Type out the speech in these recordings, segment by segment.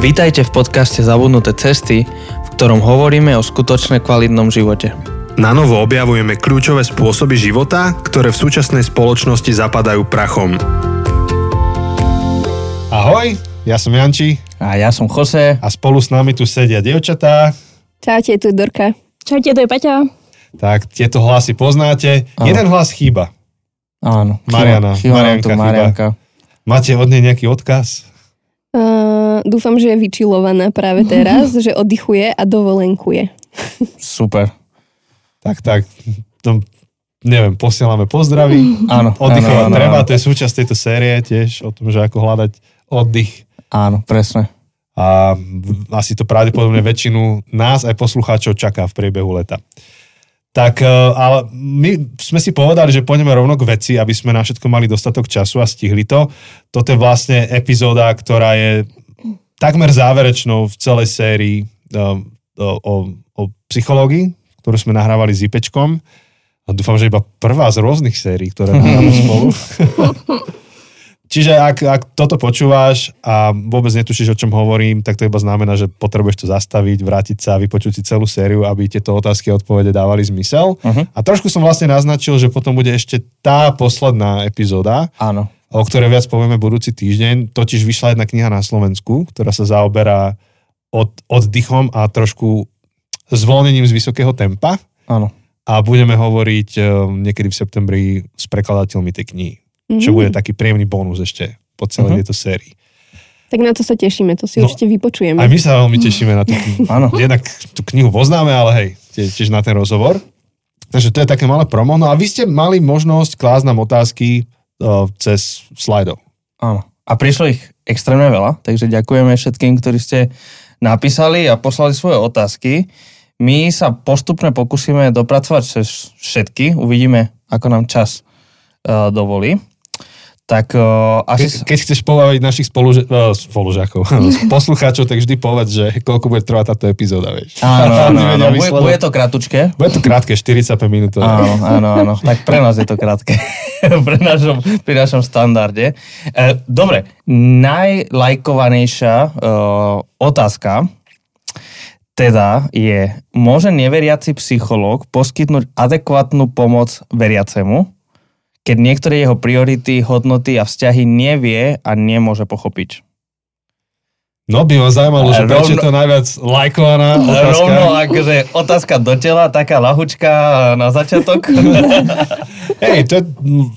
Vítajte v podcaste Zabudnuté cesty, v ktorom hovoríme o skutočne kvalitnom živote. Na novo objavujeme kľúčové spôsoby života, ktoré v súčasnej spoločnosti zapadajú prachom. Ahoj, ja som Janči A ja som Jose. a spolu s nami tu sedia dievčatá. Čaute, tu je Dorka. Čaute, to je Paťa. Tak tieto hlasy poznáte. Áno. Jeden hlas chýba. Áno. Mariana, Chýba nám tu Marianka chýba. Marianka. Máte od nej nejaký odkaz? Uh, dúfam, že je vyčilovaná práve teraz, že oddychuje a dovolenkuje. Super. Tak, tak. To, neviem, posielame pozdravy. Áno. Oddychovať áno, áno, treba, áno. to je súčasť tejto série tiež o tom, že ako hľadať oddych. Áno, presne. A asi to pravdepodobne väčšinu nás aj poslucháčov čaká v priebehu leta. Tak, e, ale my sme si povedali, že pôjdeme rovno k veci, aby sme na všetko mali dostatok času a stihli to. Toto je vlastne epizóda, ktorá je takmer záverečnou v celej sérii um, o, o, o psychológii, ktorú sme nahrávali s Ipečkom. A dúfam, že iba prvá z rôznych sérií, ktoré nahráme spolu. Čiže ak, ak toto počúvaš a vôbec netušíš, o čom hovorím, tak to iba znamená, že potrebuješ to zastaviť, vrátiť sa, vypočuť si celú sériu, aby tieto otázky a odpovede dávali zmysel. Uh-huh. A trošku som vlastne naznačil, že potom bude ešte tá posledná epizóda, Áno. O ktorej viac povieme budúci týždeň. Totiž vyšla jedna kniha na Slovensku, ktorá sa zaoberá od, oddychom a trošku zvolnením z vysokého tempa. Áno. A budeme hovoriť eh, niekedy v septembri s prekladateľmi tej knihy. Čo Mhm. bude taký príjemný bonus ešte po celej Mhm. tejto sérii. Tak na to sa tešíme, to si No, určite vypočujeme. Aj my sa veľmi tešíme na tú knihu. Áno. Jednak tú knihu poznáme, ale hej, tiež, na ten rozhovor. Takže to je také malé promo. No a vy ste mali možnosť klásť nám otázky cez slajdov. Áno. A prišlo ich extrémne veľa, takže ďakujeme všetkým, ktorí ste napísali a poslali svoje otázky. My sa postupne pokúsime dopracovať cez všetky, uvidíme, ako nám čas uh, dovolí. Tak uh, Ke, asi... keď chceš pobaviť našich spoluž- uh, spolužiakov, poslucháčov, tak vždy povedz, že koľko bude trvať táto epizóda, vieš. Áno, áno, áno. Bude, bude to kratučké. Bude to krátke, 45 minút. Áno, áno, áno. Tak pre nás je to krátke. pre našom, pri našom standarde. E, dobre, najlajkovanejšia e, otázka teda je, môže neveriaci psychológ poskytnúť adekvátnu pomoc veriacemu, keď niektoré jeho priority, hodnoty a vzťahy nevie a nemôže pochopiť? No by ma zaujímalo, že Rovno- prečo je to najviac lajkovaná otázka. Rovno akože otázka do tela, taká lahučka na začiatok. Hej, to je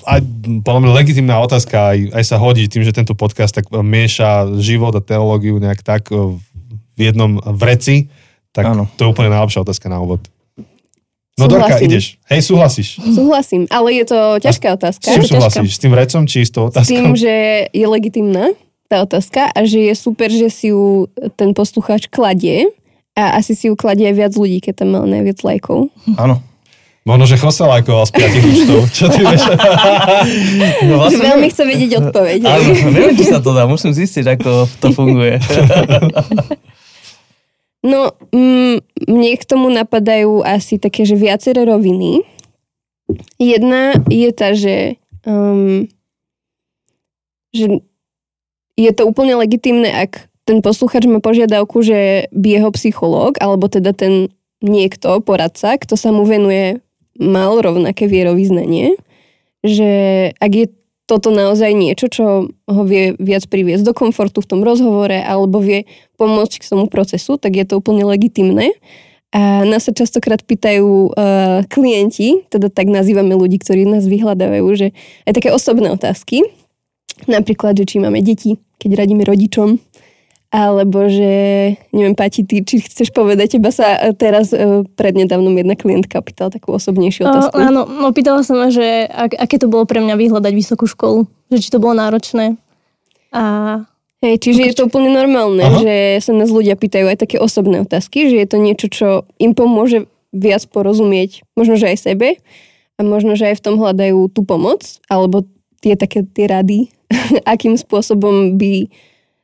aj podľa mňa legitimná otázka, aj, aj sa hodí tým, že tento podcast tak e, mieša život a teológiu nejak tak e, v jednom vreci, tak Áno. to je úplne najlepšia otázka na úvod. No Dorka, Súhlasím. ideš. Hej, súhlasíš. Súhlasím, ale je to ťažká otázka. S čím súhlasíš? S tým vrecom či s tou S tým, otázkou? že je legitimná tá otázka a že je super, že si ju ten poslucháč kladie a asi si ju kladie aj viac ľudí, keď tam mal najviac lajkov. Áno. Možno, že Jose lajkoval z piatich účtov. Čo ty vieš? No, vlastne veľmi chce vedieť odpoveď. Áno, neviem, či sa to dá, musím zistiť, ako to funguje. No, mm, mne k tomu napadajú asi také, že viaceré roviny. Jedna je tá, že, um, že je to úplne legitimné, ak ten posluchač má požiadavku, že by jeho psychológ, alebo teda ten niekto, poradca, kto sa mu venuje, mal rovnaké vierovýznanie, že ak je toto naozaj niečo, čo ho vie viac priviesť do komfortu v tom rozhovore alebo vie pomôcť k tomu procesu, tak je to úplne legitimné. A nás sa častokrát pýtajú uh, klienti, teda tak nazývame ľudí, ktorí nás vyhľadávajú, že aj také osobné otázky. Napríklad, že či máme deti, keď radíme rodičom, alebo že, neviem, Pati, ty, či chceš povedať, teba sa e, teraz uh, prednedávnom jedna klientka pýtala takú osobnejšiu otázku. Uh, áno, no pýtala sa ma, že ak, aké to bolo pre mňa vyhľadať vysokú školu, že či to bolo náročné. A Hej, čiže je to úplne normálne, Aha. že sa nás ľudia pýtajú aj také osobné otázky, že je to niečo, čo im pomôže viac porozumieť, možno, že aj sebe a možno, že aj v tom hľadajú tú pomoc, alebo tie také tie rady, akým spôsobom by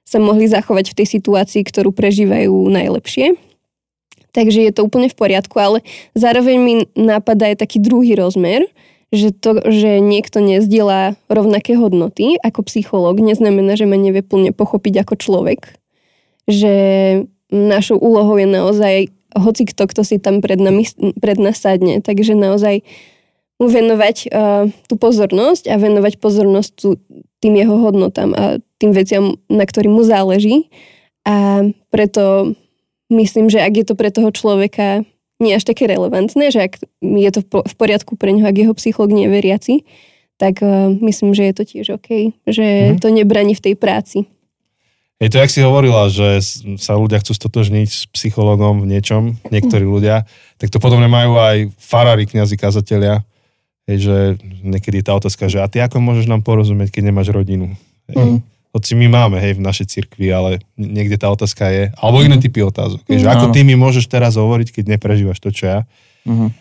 sa mohli zachovať v tej situácii, ktorú prežívajú najlepšie. Takže je to úplne v poriadku, ale zároveň mi napadá aj taký druhý rozmer, že to, že niekto nezdiela rovnaké hodnoty ako psychológ, neznamená, že ma nevie plne pochopiť ako človek. že našou úlohou je naozaj hoci kto, kto si tam pred, nami, pred nás sadne. Takže naozaj mu venovať uh, tú pozornosť a venovať pozornosť tú, tým jeho hodnotám a tým veciam, na ktorým mu záleží. A preto myslím, že ak je to pre toho človeka nie až také relevantné, že ak je to v poriadku pre ňoho, ak jeho psycholog nie je veriaci, tak uh, myslím, že je to tiež OK, že mm. to nebraní v tej práci. Je to, jak si hovorila, že sa ľudia chcú stotožniť s psychologom v niečom, niektorí mhm. ľudia, tak to podobne majú aj farári, kniazy, kazatelia. Hej, že niekedy je tá otázka, že a ty ako môžeš nám porozumieť, keď nemáš rodinu? Hej. Mm. Hoci my máme, hej, v našej cirkvi, ale niekde tá otázka je, alebo iné mhm. typy otázok. Hej, že mm, ako ty mi môžeš teraz hovoriť, keď neprežívaš to, čo ja? Mm.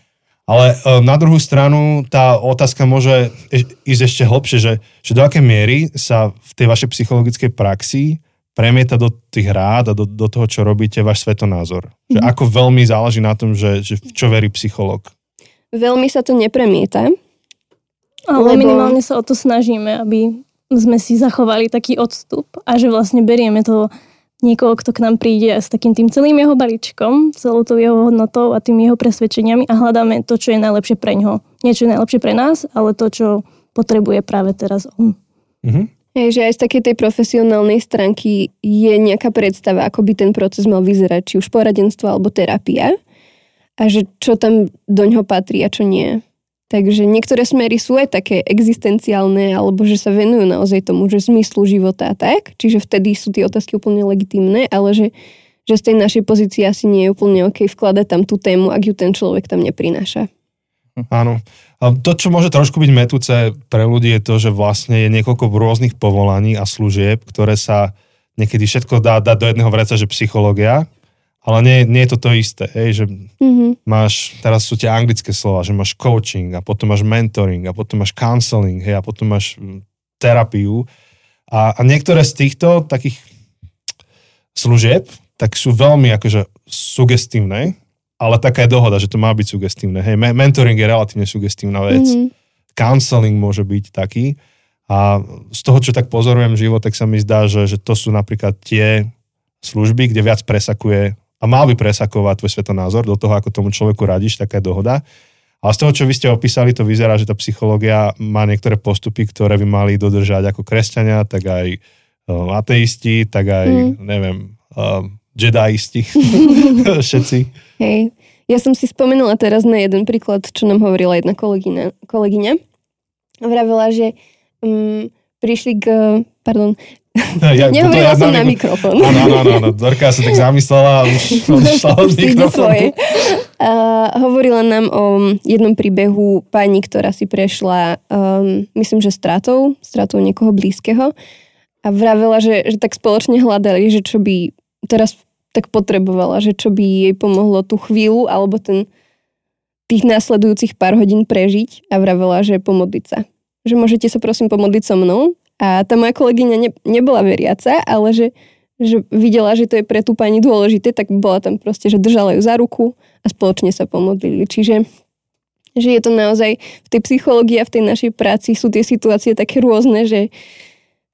Ale e, na druhú stranu tá otázka môže ísť ešte hlbšie, že, že do akej miery sa v tej vašej psychologickej praxi premieta do tých rád a do, do toho, čo robíte, váš svetonázor. Mm. Že mhm. ako veľmi záleží na tom, že, že v čo verí psycholog. Veľmi sa to nepremieta. Ale lebo... minimálne sa o to snažíme, aby sme si zachovali taký odstup a že vlastne berieme to niekoho, kto k nám príde s takým tým celým jeho balíčkom, celou tou jeho hodnotou a tými jeho presvedčeniami a hľadáme to, čo je najlepšie pre ňoho. Nie čo je najlepšie pre nás, ale to, čo potrebuje práve teraz on. Mm-hmm. Hej, že aj z takej tej profesionálnej stránky je nejaká predstava, ako by ten proces mal vyzerať, či už poradenstvo alebo terapia a že čo tam do ňoho patrí a čo nie. Takže niektoré smery sú aj také existenciálne, alebo že sa venujú naozaj tomu, že zmyslu života a tak. Čiže vtedy sú tie otázky úplne legitimné, ale že, že z tej našej pozície asi nie je úplne OK vkladať tam tú tému, ak ju ten človek tam neprináša. Áno. A to, čo môže trošku byť metúce pre ľudí, je to, že vlastne je niekoľko rôznych povolaní a služieb, ktoré sa niekedy všetko dá dať do jedného vreca, že psychológia, ale nie, nie je to to isté, hej, že mm-hmm. máš, teraz sú tie anglické slova, že máš coaching a potom máš mentoring a potom máš counseling, hej, a potom máš mm, terapiu a, a niektoré z týchto takých služieb tak sú veľmi akože sugestívne, ale taká je dohoda, že to má byť sugestívne. Hej, mentoring je relatívne sugestívna vec. Mm-hmm. Counseling môže byť taký. A z toho, čo tak pozorujem život, tak sa mi zdá, že, že to sú napríklad tie služby, kde viac presakuje a mal by presakovať tvoj svetonázor do toho, ako tomu človeku radíš, taká je dohoda. Ale z toho, čo vy ste opísali, to vyzerá, že tá psychológia má niektoré postupy, ktoré by mali dodržať ako kresťania, tak aj um, ateisti, tak aj, mm. neviem, um, jedaisti, všetci. Hej, ja som si spomenula teraz na jeden príklad, čo nám hovorila jedna kolegyňa. kolegyňa. Vravela, že um, prišli k, pardon, ja, Nehovorila som na mikrofón. Áno, áno, áno, áno. Dorka sa tak zamyslela a už odišla od mikrofónu. Uh, hovorila nám o jednom príbehu pani, ktorá si prešla, um, myslím, že stratou, stratou niekoho blízkeho a vravela, že, že tak spoločne hľadali, že čo by teraz tak potrebovala, že čo by jej pomohlo tú chvíľu alebo ten tých následujúcich pár hodín prežiť a vravela, že pomodliť sa. Že môžete sa prosím pomodliť so mnou. A tá moja kolegyňa ne, nebola veriaca, ale že, že videla, že to je pre tú pani dôležité, tak bola tam proste, že držala ju za ruku a spoločne sa pomodlili. Čiže že je to naozaj v tej psychológii a v tej našej práci sú tie situácie také rôzne, že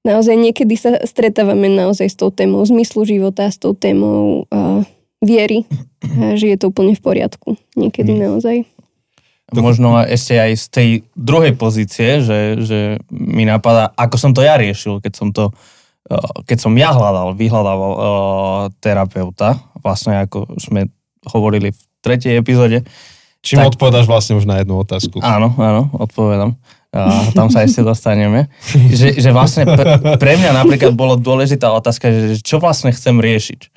naozaj niekedy sa stretávame naozaj s tou témou zmyslu života, s tou témou uh, viery, že je to úplne v poriadku. Niekedy hmm. naozaj. Možno ešte aj z tej druhej pozície, že, že mi napadá, ako som to ja riešil, keď som to keď som ja hľadal, vyhľadával uh, terapeuta, vlastne ako sme hovorili v tretej epizóde. Čím tak, odpovedáš vlastne už na jednu otázku. Áno, áno, odpovedám a tam sa ešte dostaneme, že, že vlastne pre, pre mňa napríklad bolo dôležitá otázka, že čo vlastne chcem riešiť.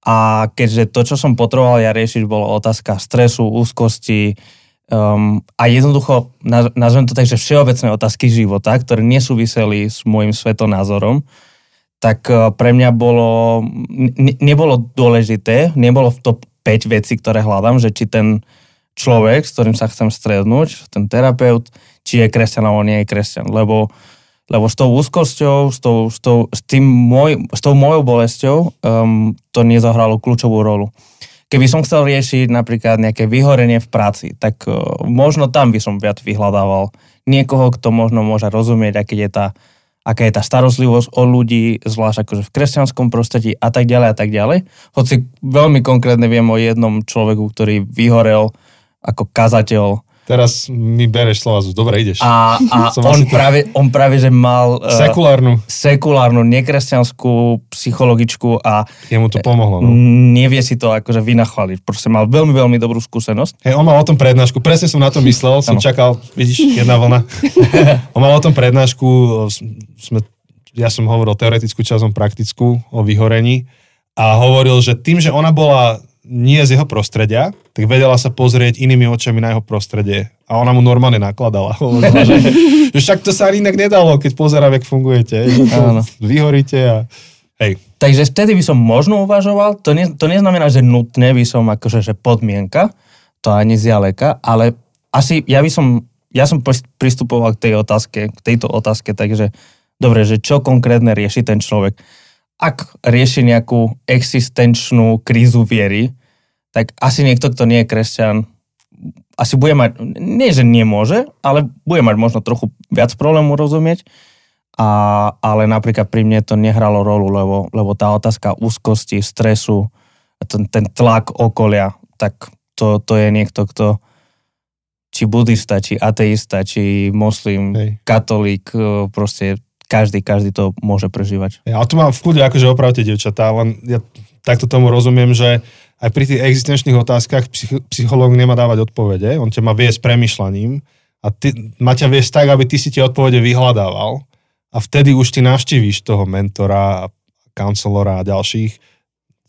A keďže to, čo som potreboval ja riešiť, bolo otázka stresu, úzkosti um, a jednoducho, nazvem to tak, že všeobecné otázky života, ktoré nesúviseli s môjim svetonázorom, tak uh, pre mňa bolo, ne, nebolo dôležité, nebolo v top 5 vecí, ktoré hľadám, že či ten človek, s ktorým sa chcem strednúť, ten terapeut, či je kresťan alebo nie je kresťan. Lebo, lebo s tou úzkosťou, s tou, s tou, s tým môj, s tou mojou bolesťou um, to nezahralo kľúčovú rolu. Keby som chcel riešiť napríklad nejaké vyhorenie v práci, tak uh, možno tam by som viac vyhľadával niekoho, kto možno môže rozumieť, aký je tá aká je tá starostlivosť o ľudí, zvlášť akože v kresťanskom prostredí a tak ďalej a tak ďalej. Hoci veľmi konkrétne viem o jednom človeku, ktorý vyhorel ako kazateľ Teraz mi bereš slova dobre, ideš. a, a Som on, práve, on práve, že mal uh, Sekulárnu, sekulárnu, nekresťanskú psychologičku a jemu to pomohlo. No. nevie si to akože vynachváliť. Proste mal veľmi, veľmi dobrú skúsenosť. Hej, on mal o tom prednášku, presne som na to myslel, som Áno. čakal, vidíš, jedna vlna. on mal o tom prednášku, sme, ja som hovoril teoretickú časť, on praktickú o vyhorení a hovoril, že tým, že ona bola nie z jeho prostredia, tak vedela sa pozrieť inými očami na jeho prostredie. A ona mu normálne nakladala. Hovorila, že, že však to sa inak nedalo, keď pozerám, jak fungujete. Áno. vyhoríte a hej. Takže vtedy by som možno uvažoval, to, ne, to neznamená, že nutne by som akože že podmienka, to ani zďaleka, ale asi ja by som, ja som pris- pristupoval k tej otázke, k tejto otázke, takže dobre, že čo konkrétne rieši ten človek. Ak rieši nejakú existenčnú krízu viery, tak asi niekto, kto nie je kresťan, asi bude mať, nie že nemôže, ale bude mať možno trochu viac problémov rozumieť, a, ale napríklad pri mne to nehralo rolu, lebo, lebo tá otázka úzkosti, stresu, ten, ten tlak okolia, tak to, to je niekto, kto či budista, či ateista, či moslim, Hej. katolík, e, proste každý, každý to môže prežívať. Ja to mám v kľude, akože opravte, devčatá, len ja takto tomu rozumiem, že aj pri tých existenčných otázkach psych- psychológ nemá dávať odpovede, on ťa má viesť premyšľaním a ty, má ťa viesť tak, aby ty si tie odpovede vyhľadával a vtedy už ty navštívíš toho mentora, kancelora a ďalších,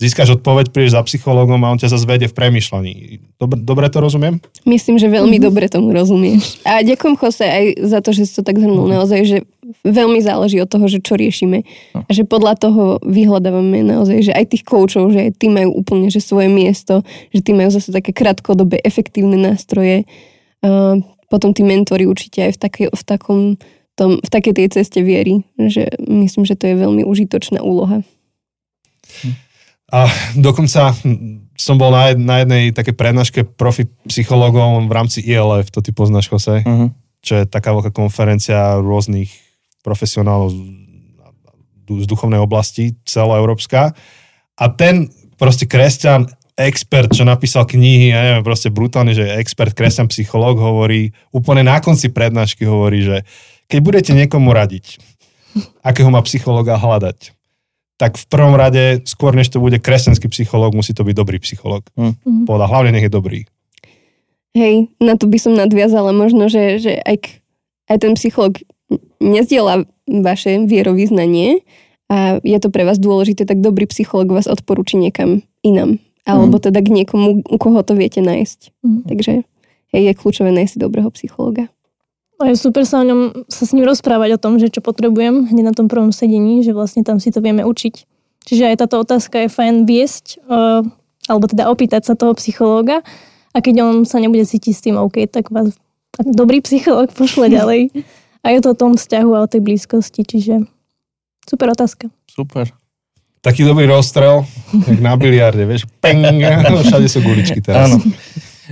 získaš odpoveď, prídeš za psychológom a on ťa zase vedie v premyšľaní. Dobre, dobre to rozumiem? Myslím, že veľmi dobre tomu rozumieš. A ďakujem Jose aj za to, že si to tak zhrnul. Naozaj, že veľmi záleží od toho, že čo riešime. A že podľa toho vyhľadávame naozaj, že aj tých koučov, že aj tí majú úplne že svoje miesto, že tí majú zase také krátkodobé efektívne nástroje. A potom tí mentory určite aj v, takej, v takom tom, v takej tej ceste viery. Že myslím, že to je veľmi užitočná úloha. A dokonca som bol na, na jednej také prednáške profi psychológov v rámci ILF, to ty poznáš, Jose, Uh-huh. čo je taká veľká konferencia rôznych profesionálov z, z duchovnej oblasti, celoeurópska. A ten proste kresťan, expert, čo napísal knihy, ja neviem, proste brutálne, že expert, kresťan, psychológ hovorí, úplne na konci prednášky hovorí, že keď budete niekomu radiť, akého má psychológa hľadať, tak v prvom rade, skôr než to bude kresťanský psychológ, musí to byť dobrý psychológ. Hm. Povedal, hlavne nech je dobrý. Hej, na to by som nadviazala možno, že, že aj, k- aj ten psycholog nezdiela vaše vierovýznanie a je to pre vás dôležité, tak dobrý psycholog vás odporúči niekam inam. Alebo teda k niekomu, u koho to viete nájsť. Mhm. Takže hej, je kľúčové nájsť si dobrého psychologa. A je super sa, o ňom, sa s ním rozprávať o tom, že čo potrebujem hneď na tom prvom sedení, že vlastne tam si to vieme učiť. Čiže aj táto otázka je fajn viesť, uh, alebo teda opýtať sa toho psychológa a keď on sa nebude cítiť s tým OK, tak vás tak dobrý psychológ pošle ďalej. A je to o tom vzťahu a o tej blízkosti, čiže super otázka. Super. Taký dobrý rozstrel, jak na biliarde, vieš, peng, všade sú guličky teraz. Áno.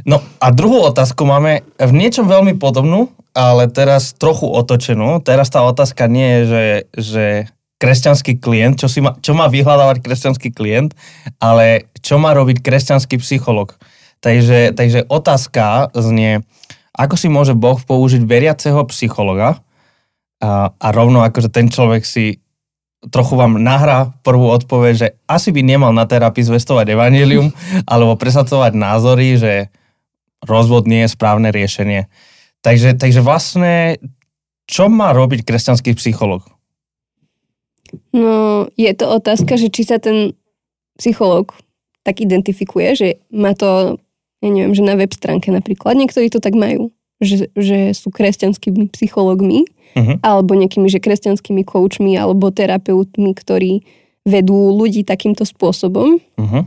No a druhú otázku máme v niečom veľmi podobnú, ale teraz trochu otočenú. Teraz tá otázka nie je, že, že kresťanský klient, čo, si má, čo má vyhľadávať kresťanský klient, ale čo má robiť kresťanský psycholog. Takže, takže otázka znie, ako si môže Boh použiť veriaceho psychologa a, a rovno akože ten človek si trochu vám nahrá prvú odpoveď, že asi by nemal na terapii zvestovať evanelium alebo presadzovať názory, že rozvod nie je správne riešenie. Takže, takže vlastne, čo má robiť kresťanský psycholog? No, je to otázka, že či sa ten psychológ tak identifikuje, že má to, ja neviem, že na web stránke napríklad, niektorí to tak majú, že, že sú kresťanskými psychológmi, Mhm. alebo nejakými, že kresťanskými koučmi, alebo terapeutmi, ktorí vedú ľudí takýmto spôsobom. Uh-huh.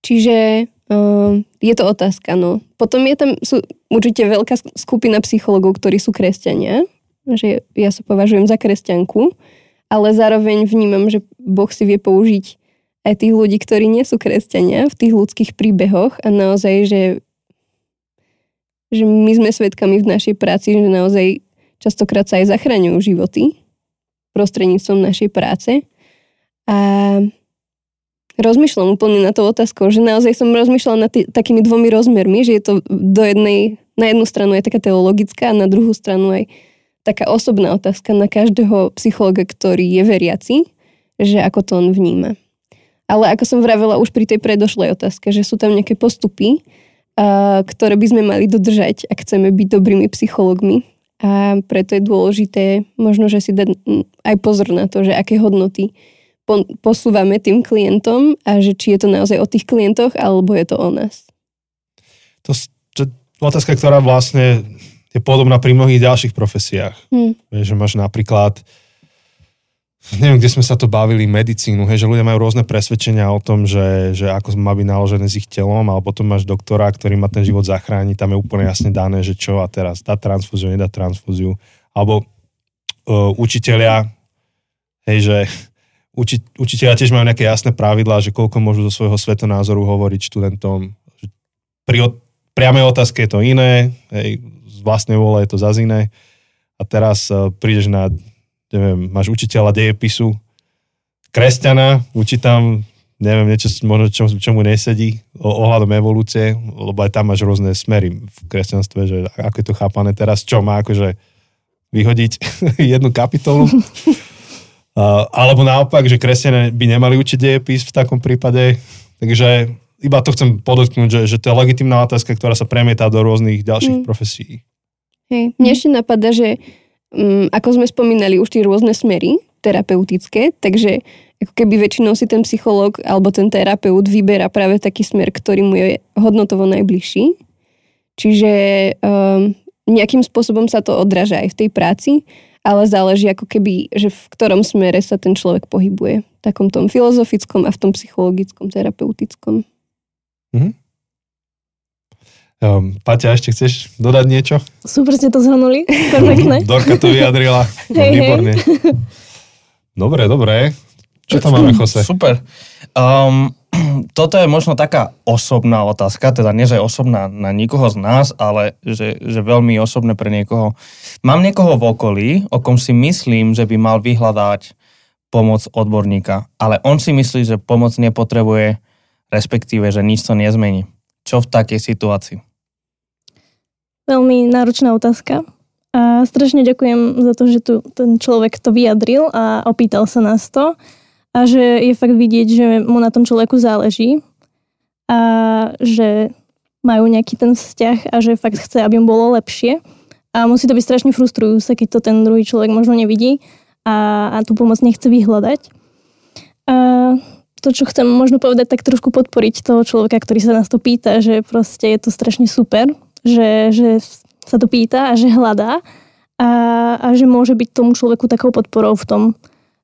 Čiže uh, je to otázka, no. Potom je tam, sú určite veľká sk- skupina psychologov, ktorí sú kresťania, že ja sa považujem za kresťanku, ale zároveň vnímam, že Boh si vie použiť aj tých ľudí, ktorí nie sú kresťania v tých ľudských príbehoch a naozaj, že, že my sme svedkami v našej práci, že naozaj častokrát sa aj zachraňujú životy prostredníctvom našej práce. A rozmýšľam úplne na to otázkou, že naozaj som rozmýšľala nad tý, takými dvomi rozmermi, že je to do jednej, na jednu stranu je taká teologická a na druhú stranu aj taká osobná otázka na každého psychologa, ktorý je veriaci, že ako to on vníma. Ale ako som vravela už pri tej predošlej otázke, že sú tam nejaké postupy, ktoré by sme mali dodržať, ak chceme byť dobrými psychologmi. A preto je dôležité možno, že si dať aj pozor na to, že aké hodnoty posúvame tým klientom a že či je to naozaj o tých klientoch, alebo je to o nás. To, to je otázka, ktorá vlastne je podobná pri mnohých ďalších profesiách. Hmm. Vieš, že máš napríklad neviem, kde sme sa to bavili, medicínu, hej, že ľudia majú rôzne presvedčenia o tom, že, že ako má byť naložené s ich telom, ale potom máš doktora, ktorý má ten život zachrániť, tam je úplne jasne dané, že čo a teraz dá transfúziu, nedá transfúziu. Alebo uh, učiteľia, hej, že uči, učiteľia tiež majú nejaké jasné pravidlá, že koľko môžu zo svojho svetonázoru hovoriť študentom. Pri priamej otázke je to iné, hej, z vlastnej vôle je to zase iné. A teraz uh, prídeš na, neviem, máš učiteľa dejepisu, kresťana, učí tam, neviem, niečo možno čo, čo mu nesedí o, ohľadom evolúcie, lebo aj tam máš rôzne smery v kresťanstve, že ako je to chápané teraz, čo má akože vyhodiť jednu kapitolu. Uh, alebo naopak, že kresťania by nemali učiť dejepis v takom prípade. Takže iba to chcem podotknúť, že, že to je legitimná otázka, ktorá sa premieta do rôznych ďalších mm. profesí. Hej. Mne ešte napadá, že um, ako sme spomínali už tie rôzne smery terapeutické, takže ako keby väčšinou si ten psychológ alebo ten terapeut vyberá práve taký smer, ktorý mu je hodnotovo najbližší. Čiže um, nejakým spôsobom sa to odráža aj v tej práci ale záleží ako keby, že v ktorom smere sa ten človek pohybuje. V takom tom filozofickom a v tom psychologickom, terapeutickom. Mm-hmm. Um, Paťa, ešte chceš dodať niečo? Super ste to zhrnuli, perfektné. Dorka to vyjadrila, hey, výborne. Hey. Dobre, dobre. Čo tam máme, Jose? Super. Um, toto je možno taká osobná otázka, teda nie, že osobná na nikoho z nás, ale že, že veľmi osobné pre niekoho. Mám niekoho v okolí, o kom si myslím, že by mal vyhľadať pomoc odborníka, ale on si myslí, že pomoc nepotrebuje, respektíve, že nič to nezmení. Čo v takej situácii? Veľmi náročná otázka. A strašne ďakujem za to, že tu ten človek to vyjadril a opýtal sa nás to a že je fakt vidieť, že mu na tom človeku záleží a že majú nejaký ten vzťah a že fakt chce, aby mu bolo lepšie. A musí to byť strašne frustrujúce, keď to ten druhý človek možno nevidí a, a tú pomoc nechce vyhľadať. A to, čo chcem možno povedať, tak trošku podporiť toho človeka, ktorý sa nás to pýta, že proste je to strašne super, že, že sa to pýta a že hľadá a, a že môže byť tomu človeku takou podporou v tom,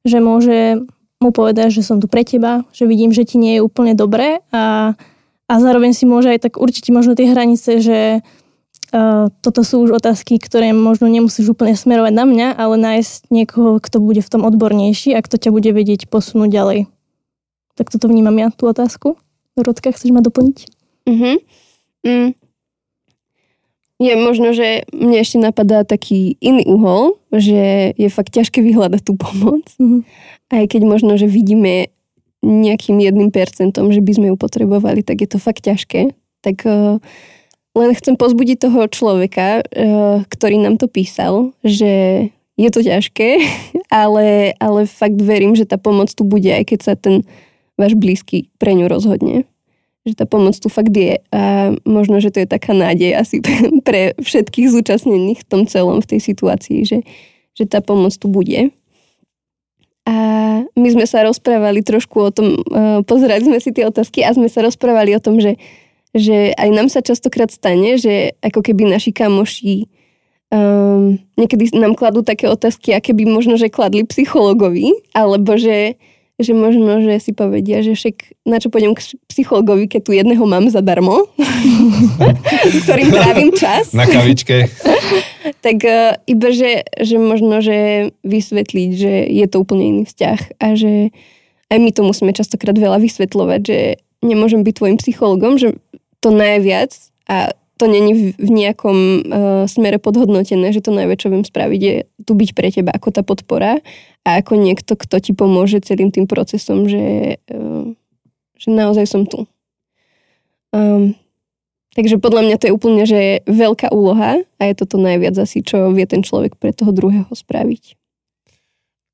že môže mu povedať, že som tu pre teba, že vidím, že ti nie je úplne dobré a, a zároveň si môže aj tak určiť možno tie hranice, že uh, toto sú už otázky, ktoré možno nemusíš úplne smerovať na mňa, ale nájsť niekoho, kto bude v tom odbornejší a kto ťa bude vedieť posunúť ďalej. Tak toto vnímam ja, tú otázku. Rodka, chceš ma doplniť? Uh-huh. Mm. Je možno, že mne ešte napadá taký iný uhol, že je fakt ťažké vyhľadať tú pomoc. Uh-huh aj keď možno, že vidíme nejakým jedným percentom, že by sme ju potrebovali, tak je to fakt ťažké. Tak uh, len chcem pozbudiť toho človeka, uh, ktorý nám to písal, že je to ťažké, ale, ale fakt verím, že tá pomoc tu bude, aj keď sa ten váš blízky pre ňu rozhodne. Že tá pomoc tu fakt je a možno, že to je taká nádej asi pre všetkých zúčastnených v tom celom, v tej situácii, že, že tá pomoc tu bude. A my sme sa rozprávali trošku o tom, uh, pozerali sme si tie otázky a sme sa rozprávali o tom, že, že aj nám sa častokrát stane, že ako keby naši kamoši um, niekedy nám kladú také otázky, aké by možno, že kladli psychologovi, alebo že, že možno, že si povedia, že však na čo pôjdem k psychologovi, keď tu jedného mám zadarmo, s ktorým trávim čas. Na kavičke. tak uh, iba, že, že možno, že vysvetliť, že je to úplne iný vzťah a že aj my to musíme častokrát veľa vysvetľovať, že nemôžem byť tvojim psychologom, že to najviac a to není v nejakom uh, smere podhodnotené, že to najväčšie viem spraviť je tu byť pre teba ako tá podpora a ako niekto, kto ti pomôže celým tým procesom, že, uh, že naozaj som tu. Um, takže podľa mňa to je úplne, že veľká úloha a je toto najviac asi, čo vie ten človek pre toho druhého spraviť.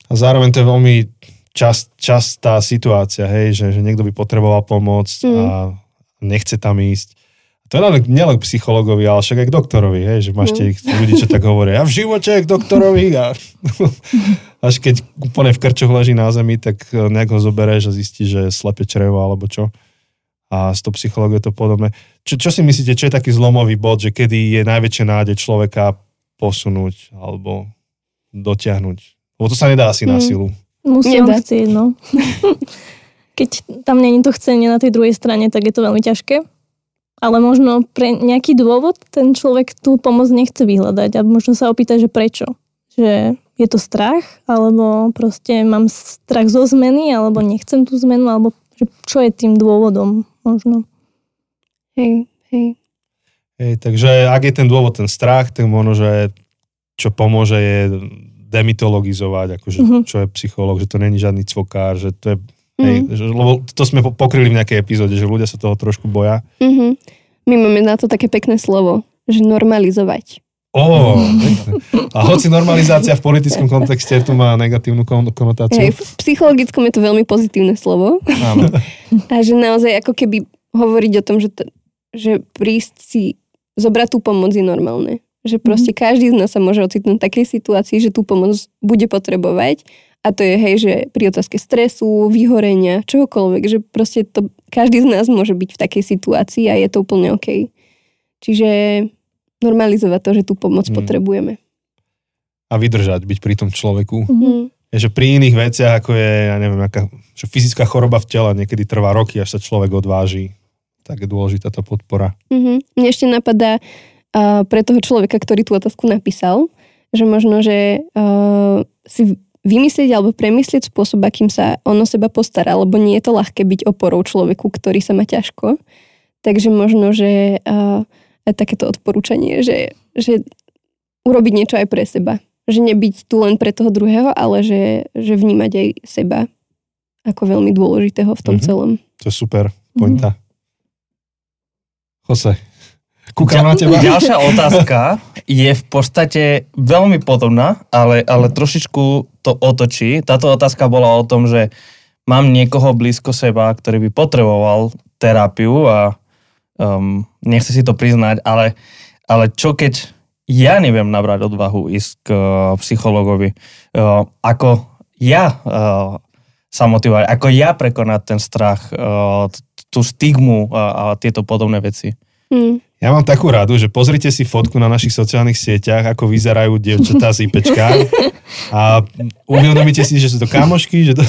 A zároveň to je veľmi čas, častá situácia, hej, že, že niekto by potreboval pomoc mm. a nechce tam ísť. To nielen k psychologovi, ale však aj k doktorovi, hej, že máš no. ľudí, čo tak hovoria, ja v živote k doktorovi a až keď úplne v krčoch leží na zemi, tak nejak ho zobereš a zistí, že je slepe črevo alebo čo a s tou psychológiou je to podobné. Čo, čo si myslíte, čo je taký zlomový bod, že kedy je najväčšia nádej človeka posunúť alebo dotiahnuť? Lebo to sa nedá asi mm. na silu. Musí on chcieť, no. Keď tam není to chcenie na tej druhej strane, tak je to veľmi ťažké. Ale možno pre nejaký dôvod ten človek tú pomoc nechce vyhľadať a možno sa opýta, že prečo. Že je to strach, alebo proste mám strach zo zmeny, alebo nechcem tú zmenu, alebo že čo je tým dôvodom možno. Hej, hej. Hej, takže ak je ten dôvod ten strach, tak možno, že čo pomôže je demitologizovať, akože, uh-huh. čo je psychológ, že to není žiadny cvokár, že to je, uh-huh. hej, že, lebo to sme pokryli v nejakej epizóde, že ľudia sa toho trošku boja. Uh-huh. My máme na to také pekné slovo, že normalizovať. Ó, a hoci normalizácia v politickom kontexte tu má negatívnu konotáciu. Hej, v psychologickom je to veľmi pozitívne slovo. Áno. A že naozaj ako keby hovoriť o tom, že, to, že prísť si zobrať tú pomoc je normálne. Že proste mm-hmm. každý z nás sa môže ocitnúť v takej situácii, že tú pomoc bude potrebovať a to je, hej, že pri otázke stresu, vyhorenia, čohokoľvek, že proste to, každý z nás môže byť v takej situácii a je to úplne OK. Čiže normalizovať to, že tú pomoc mm. potrebujeme. A vydržať, byť pri tom človeku. Mm-hmm. Je, že pri iných veciach, ako je, ja neviem, aká, že fyzická choroba v tele niekedy trvá roky, až sa človek odváži. Tak je dôležitá tá podpora. Mm-hmm. Mne ešte napadá uh, pre toho človeka, ktorý tú otázku napísal, že možno, že uh, si vymyslieť alebo premyslieť spôsob, akým sa on o seba postará, lebo nie je to ľahké byť oporou človeku, ktorý sa má ťažko. Takže možno, že uh, takéto odporúčanie, že, že urobiť niečo aj pre seba. Že nebyť tu len pre toho druhého, ale že, že vnímať aj seba ako veľmi dôležitého v tom mm-hmm. celom. To je super pointa. Mm-hmm. Jose, kúkam na teba. Ďalšia otázka je v podstate veľmi podobná, ale, ale trošičku to otočí. Táto otázka bola o tom, že mám niekoho blízko seba, ktorý by potreboval terapiu a um, nechce si to priznať, ale, ale čo keď ja neviem nabrať odvahu ísť k uh, psychologovi, uh, ako ja uh, sa motivovať, ako ja prekonať ten strach, uh, tú stigmu a, a tieto podobné veci. Hmm. Ja mám takú radu, že pozrite si fotku na našich sociálnych sieťach, ako vyzerajú dievčatá z IPčka a uvedomíte si, že sú to kamošky, že to,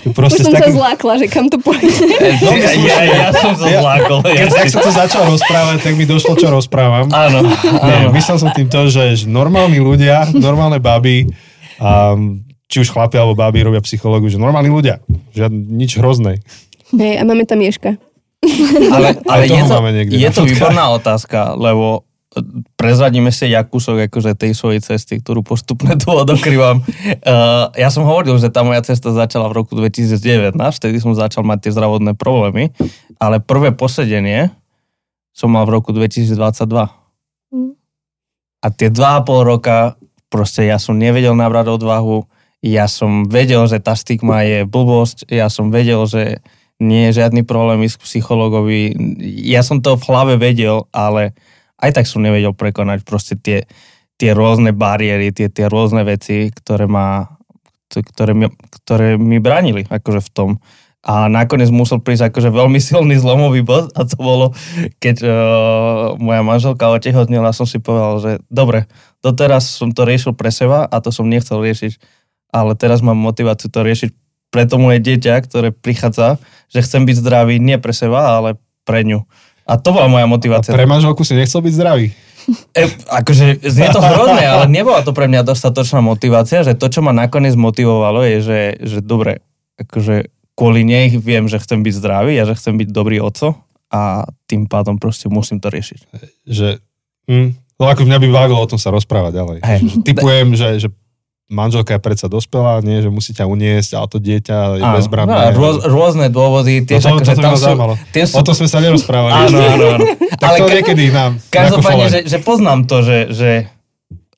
to proste... Už som takým... sa zlákla, že kam to pôjde. No, ja, ja, ja som sa zlákol. Ja, keď ja som to začal rozprávať, tak mi došlo, čo rozprávam. Áno. Nie, myslel som tým to, že normálni ľudia, normálne baby, um, či už chlapi alebo baby robia psychológu, že normálni ľudia, že nič hrozné. Hej, a máme tam Ješka. Ale, ale je, to, je to výborná otázka, lebo prezradíme si jak kúsok akože tej svojej cesty, ktorú postupne tu odokrývam. Uh, ja som hovoril, že tá moja cesta začala v roku 2019, vtedy som začal mať tie zdravotné problémy, ale prvé posedenie som mal v roku 2022. Mm. A tie dva a pol roka proste ja som nevedel nabrať odvahu, ja som vedel, že tá stigma je blbosť, ja som vedel, že nie je žiadny problém ísť k psychologovi. Ja som to v hlave vedel, ale aj tak som nevedel prekonať proste tie, tie rôzne bariéry, tie, tie rôzne veci, ktoré, ma, ktoré, mi, ktoré mi bránili akože v tom. A nakoniec musel prísť akože veľmi silný zlomový bod a to bolo, keď uh, moja manželka otehotnila, som si povedal, že dobre, doteraz som to riešil pre seba a to som nechcel riešiť, ale teraz mám motiváciu to riešiť pre to moje dieťa, ktoré prichádza, že chcem byť zdravý nie pre seba, ale pre ňu. A to bola moja motivácia. A pre manželku si nechcel byť zdravý? E, akože znie to hrozné, ale nebola to pre mňa dostatočná motivácia, že to, čo ma nakoniec motivovalo, je, že, že dobre, akože kvôli nej viem, že chcem byť zdravý a že chcem byť dobrý oco a tým pádom proste musím to riešiť. Že, hm, no ako mňa by bavilo o tom sa rozprávať ďalej. Hey. Typujem, že, že manželka je predsa dospelá, nie, že musí ťa uniesť, ale to dieťa je Áno, bezbranné. no, rôz, rôzne dôvody. no, Tiež to, akože toto by tam sú, tie sú, O tom sme sa nerozprávali. áno, áno, áno. Tak to ka- niekedy nám. Každopádne, že, že poznám to, že, že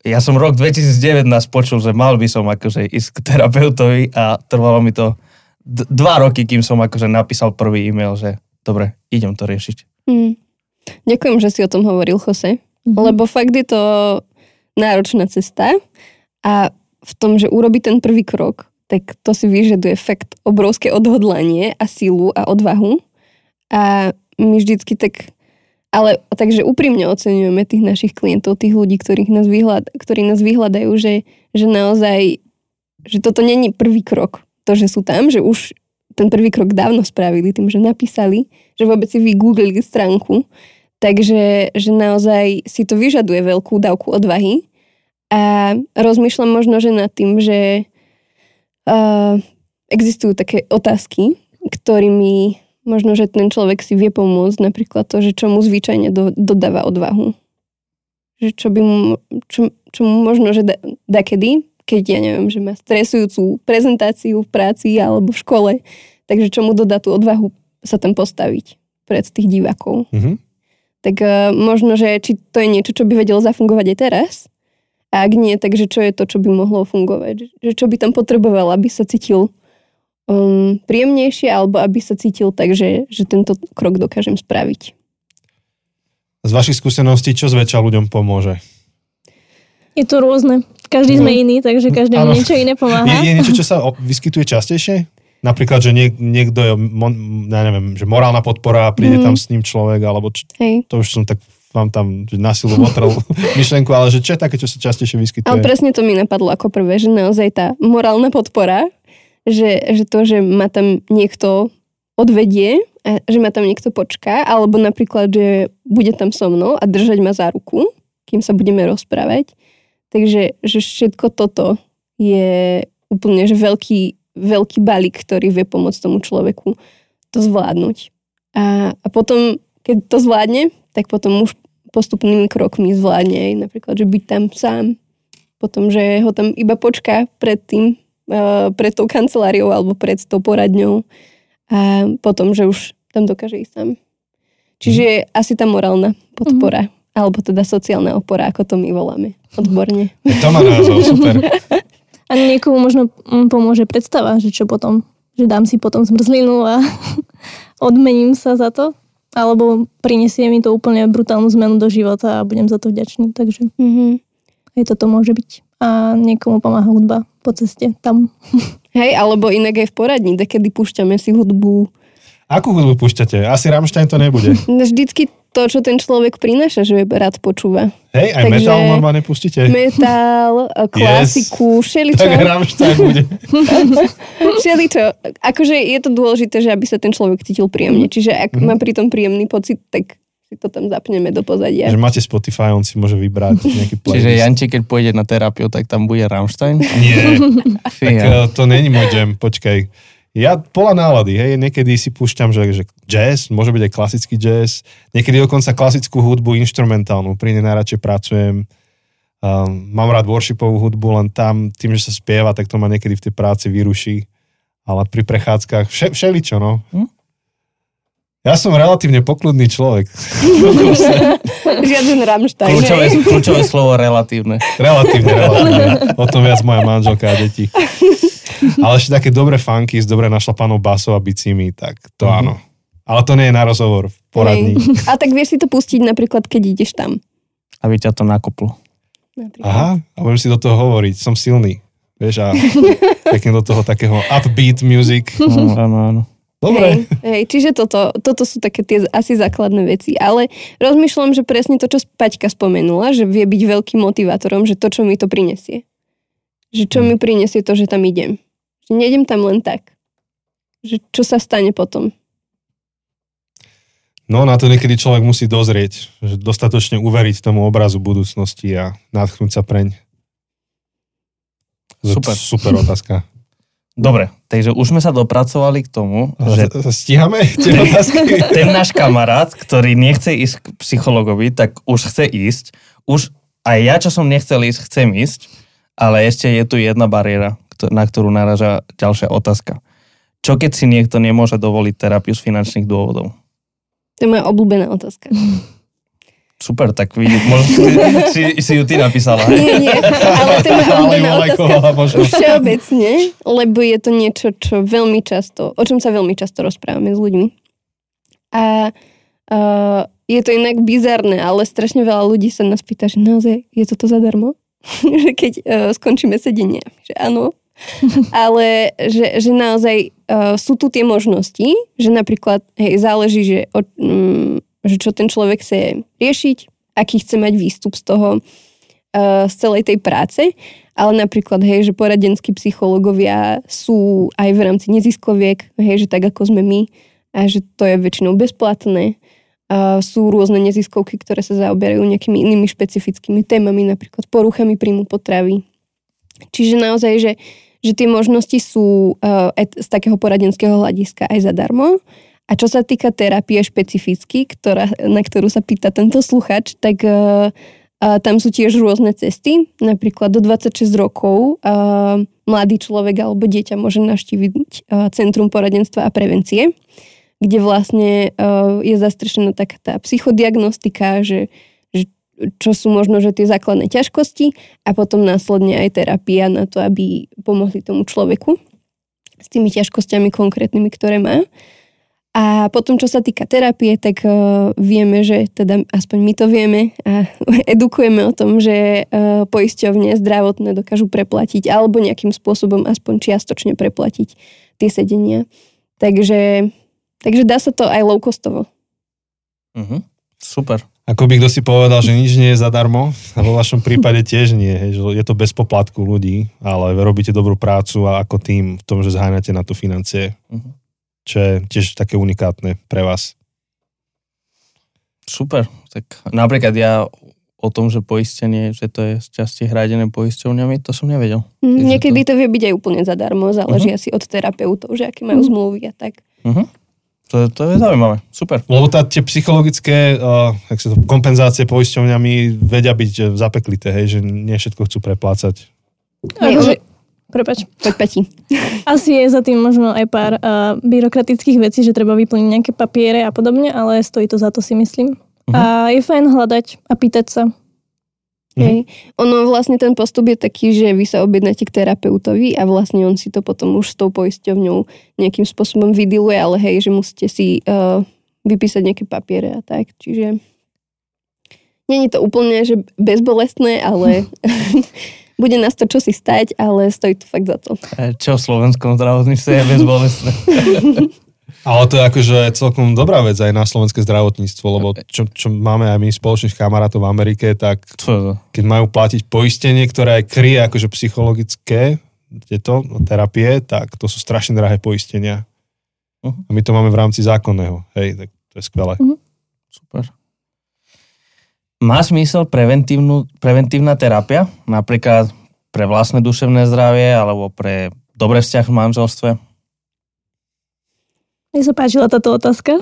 ja som rok 2019 počul, že mal by som akože ísť k terapeutovi a trvalo mi to d- dva roky, kým som akože napísal prvý e-mail, že dobre, idem to riešiť. Mm. Ďakujem, že si o tom hovoril, Jose. Mhm. Lebo fakt je to náročná cesta a v tom, že urobi ten prvý krok, tak to si vyžaduje fakt obrovské odhodlanie a sílu a odvahu. A my vždycky tak, ale takže úprimne oceňujeme tých našich klientov, tých ľudí, ktorých nás vyhľad, ktorí nás vyhľadajú, že, že naozaj, že toto není prvý krok. To, že sú tam, že už ten prvý krok dávno spravili tým, že napísali, že vôbec si vygooglili stránku. Takže že naozaj si to vyžaduje veľkú dávku odvahy. A rozmýšľam možno, že nad tým, že uh, existujú také otázky, ktorými možno, že ten človek si vie pomôcť, napríklad to, že čo mu zvyčajne do, dodáva odvahu. Že čo by mu, čo, čo mu možno, že da, dakedy, keď ja neviem, že má stresujúcu prezentáciu v práci alebo v škole, takže čo mu dodá tú odvahu sa tam postaviť pred tých divákov. Mhm. Tak uh, možno, že či to je niečo, čo by vedelo zafungovať aj teraz, a ak nie, takže čo je to, čo by mohlo fungovať? Že čo by tam potreboval, aby sa cítil um, príjemnejšie, alebo aby sa cítil tak, že, že tento krok dokážem spraviť. Z vašich skúseností, čo zväčša ľuďom pomôže? Je to rôzne. Každý sme iný, takže každému Áno. niečo iné pomáha. Je, je niečo, čo sa vyskytuje častejšie? Napríklad, že niek- niekto je, mon- ja neviem, že morálna podpora, príde Mhm. tam s ním človek, alebo č- Hej. to už som tak vám tam že na silu otrel myšlenku, ale že čo je také, čo sa častejšie vyskytuje? Ale presne to mi napadlo ako prvé, že naozaj tá morálna podpora, že, že to, že ma tam niekto odvedie, a že ma tam niekto počká, alebo napríklad, že bude tam so mnou a držať ma za ruku, kým sa budeme rozprávať. Takže že všetko toto je úplne že veľký, veľký balík, ktorý vie pomôcť tomu človeku to zvládnuť. A, a potom, keď to zvládne, tak potom už postupnými krokmi zvládne aj napríklad, že byť tam sám. Potom, že ho tam iba počká pred tým, uh, pred tou kanceláriou alebo pred tou poradňou a potom, že už tam dokáže ísť sám. Čiže je asi tá morálna podpora. Alebo teda sociálna opora, ako to my voláme. Odborne. To má názov, super. A niekomu možno mm, pomôže predstava, že čo potom, že dám si potom zmrzlinu a odmením sa za to. Alebo prinesie mi to úplne brutálnu zmenu do života a budem za to vďačný. Takže Mm-hmm. aj toto môže byť. A niekomu pomáha hudba po ceste tam. Hej, alebo inak aj v poradni, kedy púšťame si hudbu. Akú hudbu púšťate? Asi Rammstein to nebude. Vždycky to, čo ten človek prináša, že rád počúva. Hej, aj Takže- metal normálne pustíte? Metal, klasiku, všeličo. Tak Rammstein bude. Všeličo. Akože je to dôležité, že aby sa ten človek cítil príjemne. Čiže ak má pri tom príjemný pocit, tak si to tam zapneme do pozadia. Že máte Spotify, on si môže vybrať nejaký playlist. Čiže Janči, keď pôjde na terapiu, tak tam bude Rammstein. Nie, tak eh, to není môj jam, počkaj. Ja podľa nálady, hej, niekedy si púšťam, že, že jazz, môže byť aj klasický jazz, niekedy dokonca klasickú hudbu instrumentálnu, pri nej najradšej pracujem. Um, mám rád worshipovú hudbu, len tam, tým, že sa spieva, tak to ma niekedy v tej práci vyruší. Ale pri prechádzkach, vše, všeličo, no. Hm? Ja som relatívne pokludný človek. Žiaden Rammstein. Kľúčové, kľúčové slovo relatívne. Relatívne, relatívne. O tom viac moja manželka a deti. Ale ešte také dobré funky s dobre našlapanou basou a bicími, tak to Mhm. áno. Ale to nie je na rozhovor poradní. Hej. A tak vieš si to pustiť napríklad, keď ideš tam. Aby ťa to nakoplo. Napríklad. Aha, a budem si do toho hovoriť, som silný. Vieš, a pekne do toho takého upbeat music. No, áno, áno. Dobre. Hej, hej, čiže toto, toto sú také tie asi základné veci. Ale rozmýšľam, že presne to, čo Paťka spomenula, že vie byť veľkým motivátorom, že to, čo mi to prinesie. Že čo mi prinesie to, že tam idem. Že nejdem tam len tak. Že čo sa stane potom. No na to niekedy človek musí dozrieť, že dostatočne uveriť tomu obrazu budúcnosti a nadchnúť sa preň. Super. Super otázka. Dobre, takže už sme sa dopracovali k tomu, že. Stíhame tie otázky? ten náš kamarát, ktorý nechce ísť k psychologovi, tak už chce ísť. Už aj ja, čo som nechcel ísť, chcem ísť. Ale ešte je tu jedna bariéra, na ktorú naraža ďalšia otázka. Čo keď si niekto nemôže dovoliť terapiu z finančných dôvodov? To je moja obľúbená otázka. Super, tak vidí, možno si, si, si ju ty napísala. hej? Nie, nie, ale to je moja obľúbená otázka všeobecne, lebo je to niečo, čo veľmi často, o čom sa veľmi často rozprávame s ľuďmi. A uh, je to inak bizarné, ale strašne veľa ľudí sa nás pýta, že naozaj je toto zadarmo? že keď uh, skončíme sedenie, že áno. Ale že, že naozaj uh, sú tu tie možnosti, že napríklad hej, záleží, že, o, um, že čo ten človek chce riešiť, aký chce mať výstup z toho, uh, z celej tej práce, ale napríklad, hej, že poradenskí psychológovia sú aj v rámci neziskoviek, hej, že tak ako sme my, a že to je väčšinou bezplatné. Uh, sú rôzne neziskovky, ktoré sa zaoberajú nejakými inými špecifickými témami, napríklad poruchami príjmu potravy. Čiže naozaj, že, že tie možnosti sú uh, z takého poradenského hľadiska aj zadarmo. A čo sa týka terapie špecificky, ktorá, na ktorú sa pýta tento sluchač, tak uh, uh, tam sú tiež rôzne cesty. Napríklad do 26 rokov uh, mladý človek alebo dieťa môže navštíviť uh, Centrum poradenstva a prevencie, kde vlastne uh, je zastrešená taká tá psychodiagnostika, že, že čo sú možno, že tie základné ťažkosti a potom následne aj terapia na to, aby pomohli tomu človeku s tými ťažkosťami konkrétnymi, ktoré má. A potom, čo sa týka terapie, tak uh, vieme, že teda aspoň my to vieme a edukujeme o tom, že uh, poisťovne zdravotné dokážu preplatiť alebo nejakým spôsobom aspoň čiastočne preplatiť tie sedenia. Takže, takže dá sa to aj low-costovo. Mhm. Super. Ako by kto si povedal, že nič nie je zadarmo, a vo vašom prípade tiež nie, hej, že je to bez poplatku ľudí, ale robíte dobrú prácu a ako tým v tom, že zháňate na to financie, Mhm. čo je tiež také unikátne pre vás. Super. Tak napríklad ja o tom, že poistenie, že to je z časti hradené poisťovňami, to som nevedel. Mm, Niekedy to vie byť aj úplne zadarmo, záleží asi od terapeutov, že aké majú zmluvy a tak. Uh-huh. To, to je zaujímavé. Super. Lebo tá, tie psychologické uh, jak sa to, kompenzácie poisťovňami vedia byť eh, zapeklité, hej, že nie všetko chcú preplácať. Hej, Akože, prepač. Poď Pati. Asi je za tým možno aj pár uh, byrokratických vecí, že treba vyplniť nejaké papiere a podobne, ale stojí to za to si myslím. Mhm. A je fajn hľadať a pýtať sa. Hej. Ono vlastne ten postup je taký, že vy sa objednáte k terapeutovi a vlastne on si to potom už s tou poisťovňou nejakým spôsobom vydiluje, ale hej, že musíte si uh, vypísať nejaké papiere a tak. Čiže není to úplne, že bezbolestné, ale bude nás to čosi stať, ale stojí to fakt za to. Čo v slovenskom zdravotníctve je bezbolestné? Ale to je akože celkom dobrá vec aj na slovenské zdravotníctvo, lebo čo, čo máme aj my spoločných kamarátov v Amerike, tak keď majú platiť poistenie, ktoré aj kryje akože psychologické tieto terapie, tak to sú strašne drahé poistenia. Uh-huh. A my to máme v rámci zákonného. Hej, tak to je skvelé. Super. Má zmysel preventívna terapia? Napríklad pre vlastné duševné zdravie alebo pre dobré vzťah v manželstve? Mne sa páčila táto otázka.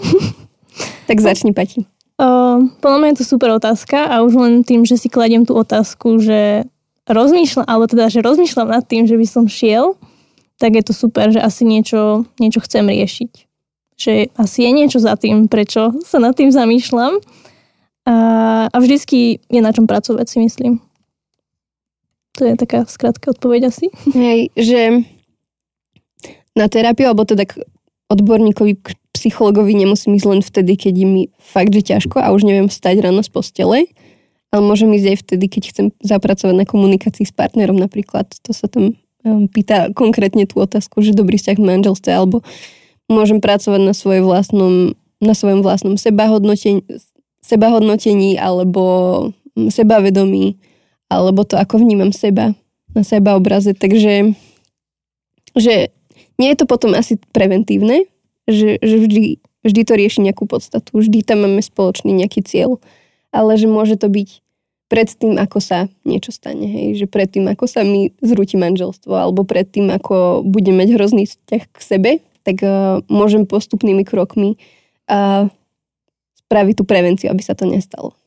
Tak začni, Pati. Uh, podľa mňa je to super otázka a už len tým, že si kladiem tú otázku, že rozmýšľam, alebo teda, že rozmýšľam nad tým, že by som šiel, tak je to super, že asi niečo, niečo chcem riešiť. Že asi je niečo za tým, prečo sa nad tým zamýšľam. A, a vždycky je na čom pracovať, si myslím. To je taká skrátka odpoveď asi. Hej, že na terapiu, alebo teda odborníkovi, psychologovi nemusím ísť len vtedy, keď je mi fakt, že ťažko a už neviem vstať ráno z postele, ale môžem ísť aj vtedy, keď chcem zapracovať na komunikácii s partnerom napríklad. To sa tam um, pýta konkrétne tú otázku, že dobrý vzťah v manželstve, alebo môžem pracovať na, svojej vlastnom, na svojom vlastnom sebahodnotení, sebahodnotení alebo mm, sebavedomí, alebo to, ako vnímam seba na sebaobraze. Takže že nie je to potom asi preventívne, že, že vždy, vždy to rieši nejakú podstatu, vždy tam máme spoločný nejaký cieľ, ale že môže to byť pred tým, ako sa niečo stane, hej, že pred tým, ako sa mi zrúti manželstvo, alebo pred tým, ako budem mať hrozný vzťah k sebe, tak uh, môžem postupnými krokmi uh, spraviť tú prevenciu, aby sa to nestalo.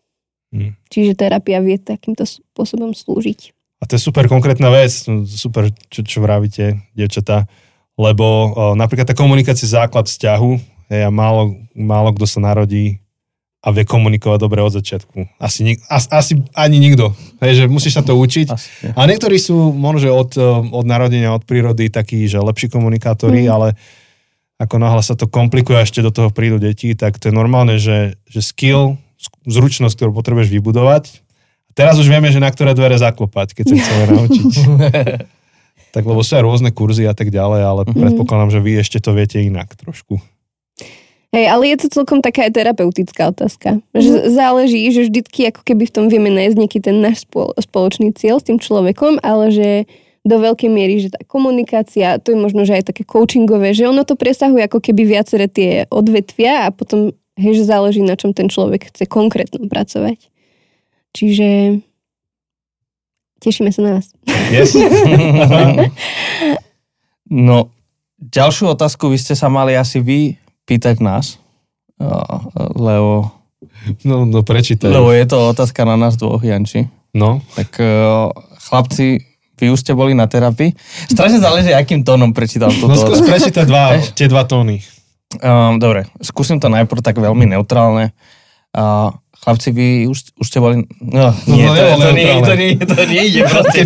Hm. Čiže terapia vie takýmto spôsobom slúžiť. A to je super konkrétna vec, super, čo, čo vravíte, dievčatá, lebo o, napríklad tá komunikácia je základ vzťahu, hej, a málo, málo kto sa narodí a vie komunikovať dobre od začiatku. Asi, nik- as, asi ani nikto. Hej, že musíš sa to učiť. Asi. A niektorí sú možno, od, o, od narodenia, od prírody takí, že lepší komunikátori, mm. ale ako náhle sa to komplikuje a ešte do toho prídu deti, tak to je normálne, že, že skill, sk- zručnosť, ktorú potrebuješ vybudovať, Teraz už vieme, že na ktoré dvere zaklopať, keď sa chceme naučiť. tak lebo sú aj rôzne kurzy a tak ďalej, ale Mhm. predpokladám, že vy ešte to viete inak trošku. Hej, ale je to celkom taká aj terapeutická otázka. Že záleží, že vždycky ako keby v tom vieme nájsť nejaký ten náš spol- spoločný cieľ s tým človekom, ale že do veľkej miery, že tá komunikácia, to je možno, že aj také coachingové, že ono to presahuje ako keby viaceré tie odvetvia a potom, hej, že záleží na čom ten človek chce konkrétno pracovať. Čiže tešíme sa na vás. Yes? No, ďalšiu otázku vy ste sa mali asi vy pýtať nás, lebo, No, no prečítaj. lebo je to otázka na nás dvoch, Janči. No, Tak chlapci, vy už ste boli na terapii. Strašne záleží, akým tónom prečítal no túto skús prečítať dva, tie dva tóny. Um, dobre, skúsim to najprv tak veľmi neutrálne. Uh, chlapci, vy už, už ste boli... No, nie, No, to, to, nie, to, nie, to nie ide. Proste,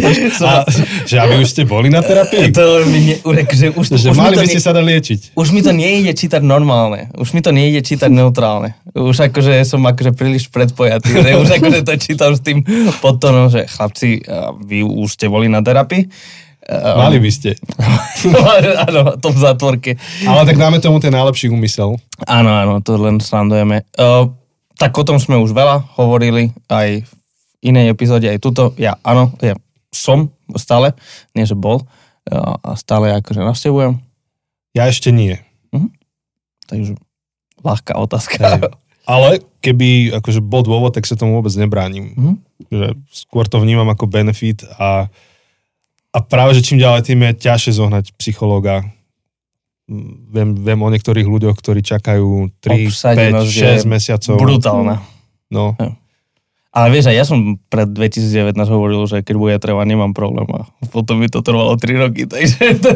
A, že aby už ste boli na terapii? to mi ne, že už, Že už, mali by ste sa liečiť. už mi to nejde čítať normálne. Už mi to nejde čítať neutrálne. Už akože som akože príliš predpojatý. Že už akože to čítam s tým podtónom, že chlapci, vy už ste boli na terapii. Um, Mali by ste. áno, to v zátvorke. Ale tak dáme tomu ten najlepší úmysel. Áno, áno, to len srandujeme. Uh, tak o tom sme už veľa hovorili, aj v inej epizóde, aj tuto. Ja, áno, ja som stále, nie že bol, a stále akože navštevujem, Ja ešte nie. takže ľahká otázka. Hej. Ale keby akože bol dôvod, tak sa tomu vôbec nebránim. Mhm. Že skôr to vnímam ako benefit a, a práve, že čím ďalej, tým je ťažšie zohnať psychológa. Viem, viem o niektorých ľuďoch, ktorí čakajú 3, 5, Obsadenosť je 6 mesiacov. Brutálna. No, Ale vieš, aj ja som pred 2019 hovoril, že keď bude treba, nemám problém. A potom mi to trvalo 3 roky, takže... To...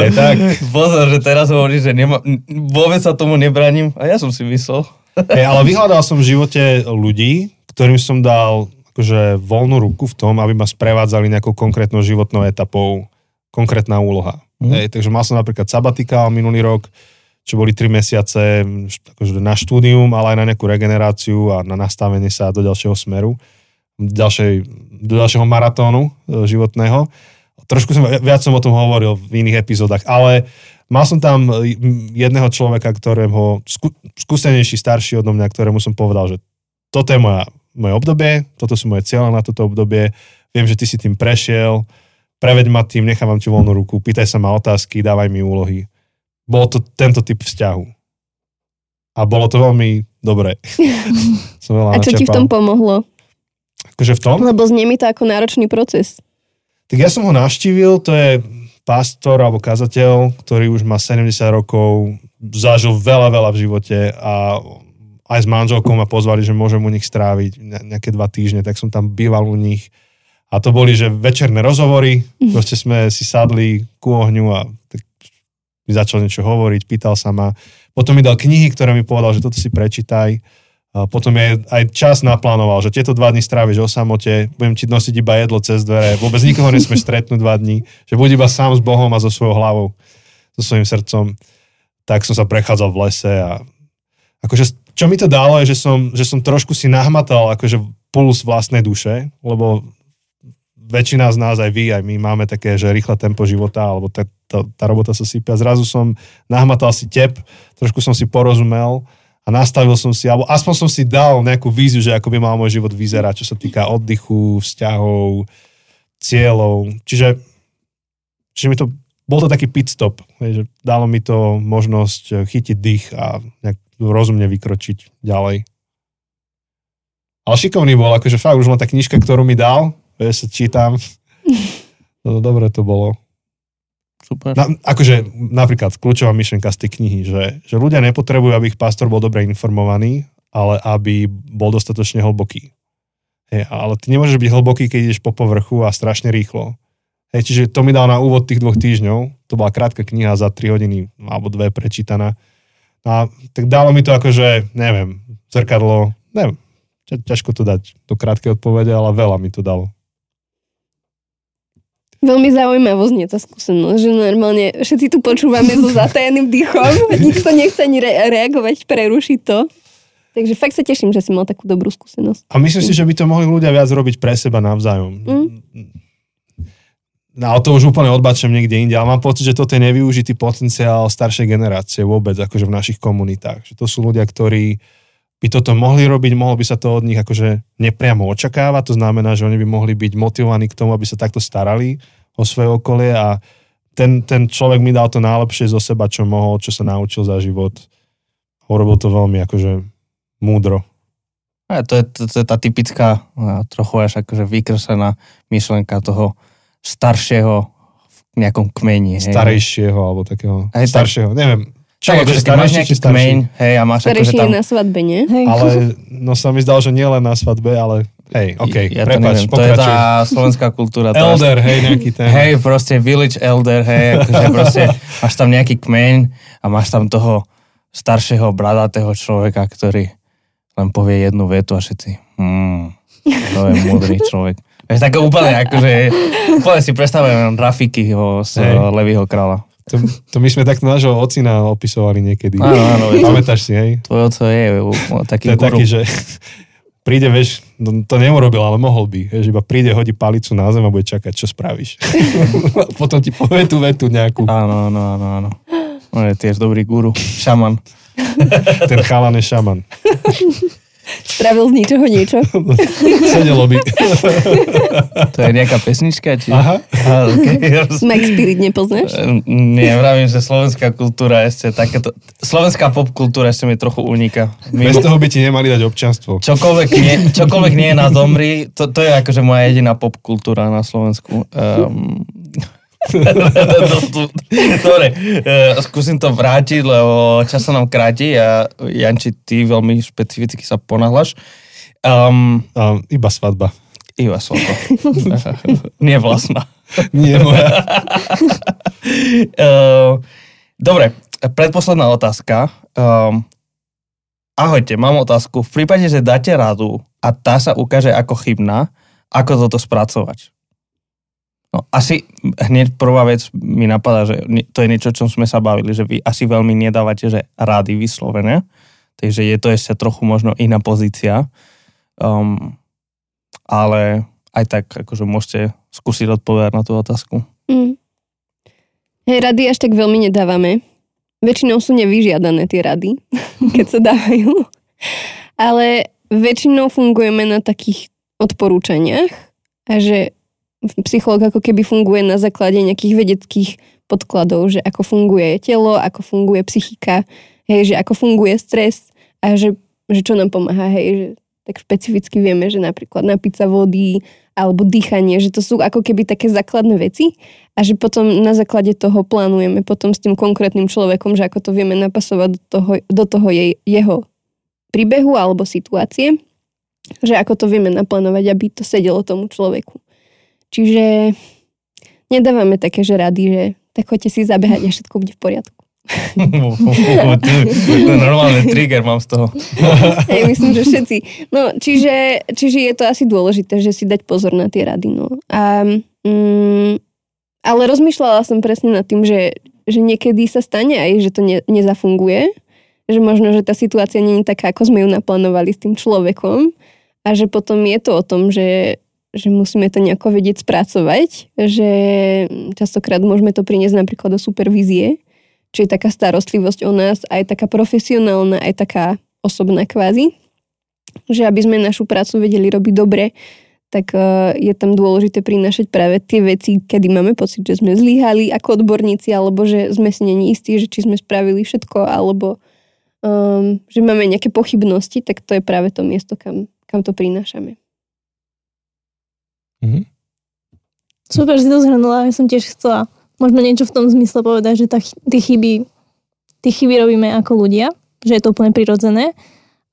Je tak. Pozor, že teraz hovoríš, že nema... vôbec sa tomu nebraním. A ja som si myslel. Hej, ale vyhľadal som v živote ľudí, ktorým som dal akože voľnú ruku v tom, aby ma sprevádzali nejakou konkrétnou životnou etapou, konkrétna úloha. Mhm. Hej, takže mal som napríklad sabatikál minulý rok, čo boli 3 mesiace akože na štúdium, ale aj na nejakú regeneráciu a na nastavenie sa do ďalšieho smeru, ďalšej, do ďalšieho maratónu e, životného. Trošku som, viac som o tom hovoril v iných epizódach, ale mal som tam e, jedného človeka, ktorého, skú, skúsenejší, starší odo mňa, ktorému som povedal, že toto je moja, moje obdobie, toto sú moje cieľe na toto obdobie, viem, že ty si tým prešiel, preveď ma tým, nechávam ti voľnú ruku, pýtaj sa ma otázky, dávaj mi úlohy. Bolo to tento typ vzťahu. A bolo to veľmi dobré. som veľa A čo ti v tom pomohlo? Akože v tom? Lebo znie mi to ako náročný proces. Tak ja som ho navštívil, to je pastor alebo kazateľ, ktorý už má 70 rokov, zažil veľa, veľa v živote a aj s manželkou ma pozvali, že môžem u nich stráviť ne- nejaké dva týždne, tak som tam býval u nich. A to boli, že večerné rozhovory, proste sme si sadli ku ohňu a tak mi začal niečo hovoriť, pýtal sa ma. Potom mi dal knihy, ktoré mi povedal, že toto si prečítaj. A potom je aj čas naplánoval, že tieto dva dní stráviš o samote, budem ti nosiť iba jedlo cez dvere, vôbec nikoho nesmieš stretnúť dva dní, že buď iba sám s Bohom a so svojou hlavou, so svojím srdcom. Tak som sa prechádzal v lese a akože, čo mi to dalo je, že som, že som trošku si nahmatal akože puls vlastnej duše, lebo väčšina z nás, aj vy, aj my máme také, že rýchle tempo života, alebo tá, tá, tá robota sa sypia. Zrazu som nahmatal si tep, trošku som si porozumel a nastavil som si, alebo aspoň som si dal nejakú víziu, že ako by mal môj život vyzerať, čo sa týka oddychu, vzťahov, cieľov. Čiže, čiže mi to, bol to taký pit stop, že dalo mi to možnosť chytiť dých a nejak rozumne vykročiť ďalej. Ale šikovný bol, akože fakt už len tá knižka, ktorú mi dal, vieš, čítam. No, dobre to bolo. Super. Na, akože napríklad kľúčová myšlenka z tej knihy, že, že ľudia nepotrebujú, aby ich pastor bol dobre informovaný, ale aby bol dostatočne hlboký. Hej, ale ty nemôžeš byť hlboký, keď ideš po povrchu a strašne rýchlo. Hej, čiže to mi dal na úvod tých dvoch týždňov. To bola krátka kniha za 3 hodiny alebo dve prečítaná. A tak dalo mi to akože, neviem, zrkadlo, neviem, ťažko to dať do krátkej odpovede, ale veľa mi to dalo. Veľmi zaujímavo znie tá skúsenosť, že normálne všetci tu počúvame so zatajeným dýchom, nikto nechce ani re- reagovať, prerušiť to. Takže fakt sa teším, že si mal takú dobrú skúsenosť. A myslím si, že by to mohli ľudia viac robiť pre seba navzájom. Mm. No, ale to už úplne odbačem niekde inde, ale mám pocit, že toto je nevyužitý potenciál staršej generácie vôbec, akože v našich komunitách. Že to sú ľudia, ktorí by toto mohli robiť, mohlo by sa to od nich akože nepriamo očakávať, to znamená, že oni by mohli byť motivovaní k tomu, aby sa takto starali o svoje okolie a ten, ten človek mi dal to najlepšie zo seba, čo mohol, čo sa naučil za život. Urobil to veľmi akože múdro. A to, je, to, to je tá typická, trochu až akože vykresená myšlenka toho staršieho v nejakom kmeni. Hej. Starejšieho alebo takého Hej, staršieho, neviem. Čo, akože, keď máš nejaký kmeň, hej, a máš akože Starejší tam... je na svadbe, nie? Hej. Ale no sa mi zdalo, že nie len na svadbe, ale hej, OK, ja to prepač, neviem, to je tá slovenská kultúra. tá- Elder, hej, nejaký ten. Hej, proste village elder, hej, akože proste máš tam nejaký kmeň a máš tam toho staršieho, bradatého človeka, ktorý len povie jednu vetu a všetci, hmm, to je múdry človek. Vieš, tak úplne, akože, úplne si predstavujem Rafikyho z hey. Levýho kráľa. To, to my sme takto nášho ocina opisovali niekedy. Áno, áno, Pamätáš si, hej? Tvoj oco je u- To taký je guru. taký, že príde, vieš, no, to neurobil, ale mohol by. Vieš, iba príde, hodí palicu na zem a bude čakať, čo spravíš. Potom ti povie tú vetu nejakú. Áno, áno, áno, áno. On je tiež dobrý guru, šaman. Ten chalan je šaman. Spravil z ničoho niečo. Sedelo by. To je nejaká pesnička? Či... Aha. Aha okay. Max Spirit nepoznáš? Nie, vravím, že slovenská kultúra ešte takéto... Slovenská popkultúra ešte mi trochu uniká. Bez toho by ti nemali dať občanstvo. Čokoľvek nie, čokoľvek nie je na zomri, to, to je akože moja jediná popkultúra na Slovensku. Um, Dobre, uh, skúsim to vrátiť, lebo čas sa nám kráti a Janči, ty veľmi špecificky sa ponáhľaš. Um, A, iba svadba. iba to. Nie vlastná. Nie moja. Uh, dobre, predposledná otázka. Um, ahojte, mám otázku. V prípade, že dáte radu a tá sa ukáže ako chybná, ako toto spracovať? No, asi hneď prvá vec mi napadá, že to je niečo, o čom sme sa bavili, že vy asi veľmi nedávate, že rady vyslovené, takže je to ešte trochu možno iná pozícia. Um, ale aj tak akože môžete skúsiť odpovedať na tú otázku. Mm. Hej, rady až tak veľmi nedávame. Väčšinou sú nevyžiadané tie rady, keď sa dávajú. Ale väčšinou fungujeme na takých odporúčaniach že psychológ ako keby funguje na základe nejakých vedeckých podkladov, že ako funguje telo, ako funguje psychika, hej, že ako funguje stres a že, že čo nám pomáha, hej, že tak špecificky vieme, že napríklad napiť sa vody alebo dýchanie, že to sú ako keby také základné veci a že potom na základe toho plánujeme potom s tým konkrétnym človekom, že ako to vieme napasovať do toho, do toho jej, jeho príbehu alebo situácie, že ako to vieme naplánovať, aby to sedelo tomu človeku. Čiže nedávame také, že rady, že tak choďte si zabehať a všetko bude v poriadku. Normálne trigger mám z toho. Hej, myslím, že všetci. No, čiže, čiže je to asi dôležité, že si dať pozor na tie rady. No. A, mm, ale rozmýšľala som presne nad tým, že, že niekedy sa stane aj, že to ne, nezafunguje. Že možno, že tá situácia nie je taká, ako sme ju naplánovali s tým človekom. A že potom je to o tom, že, že musíme to nejako vedieť spracovať. Že častokrát môžeme to priniesť napríklad do supervízie čo je taká starostlivosť o nás, aj taká profesionálna, aj taká osobná kvázi. Že aby sme našu prácu vedeli robiť dobre, tak uh, je tam dôležité prinášať práve tie veci, kedy máme pocit, že sme zlyhali ako odborníci, alebo že sme si není istí, že či sme spravili všetko, alebo um, že máme nejaké pochybnosti, tak to je práve to miesto, kam, kam to prinášame. Mhm. Super, si to zhrnula. Ja som tiež chcela možno niečo v tom zmysle povedať, že tie chyby, chyby robíme ako ľudia, že je to úplne prirodzené.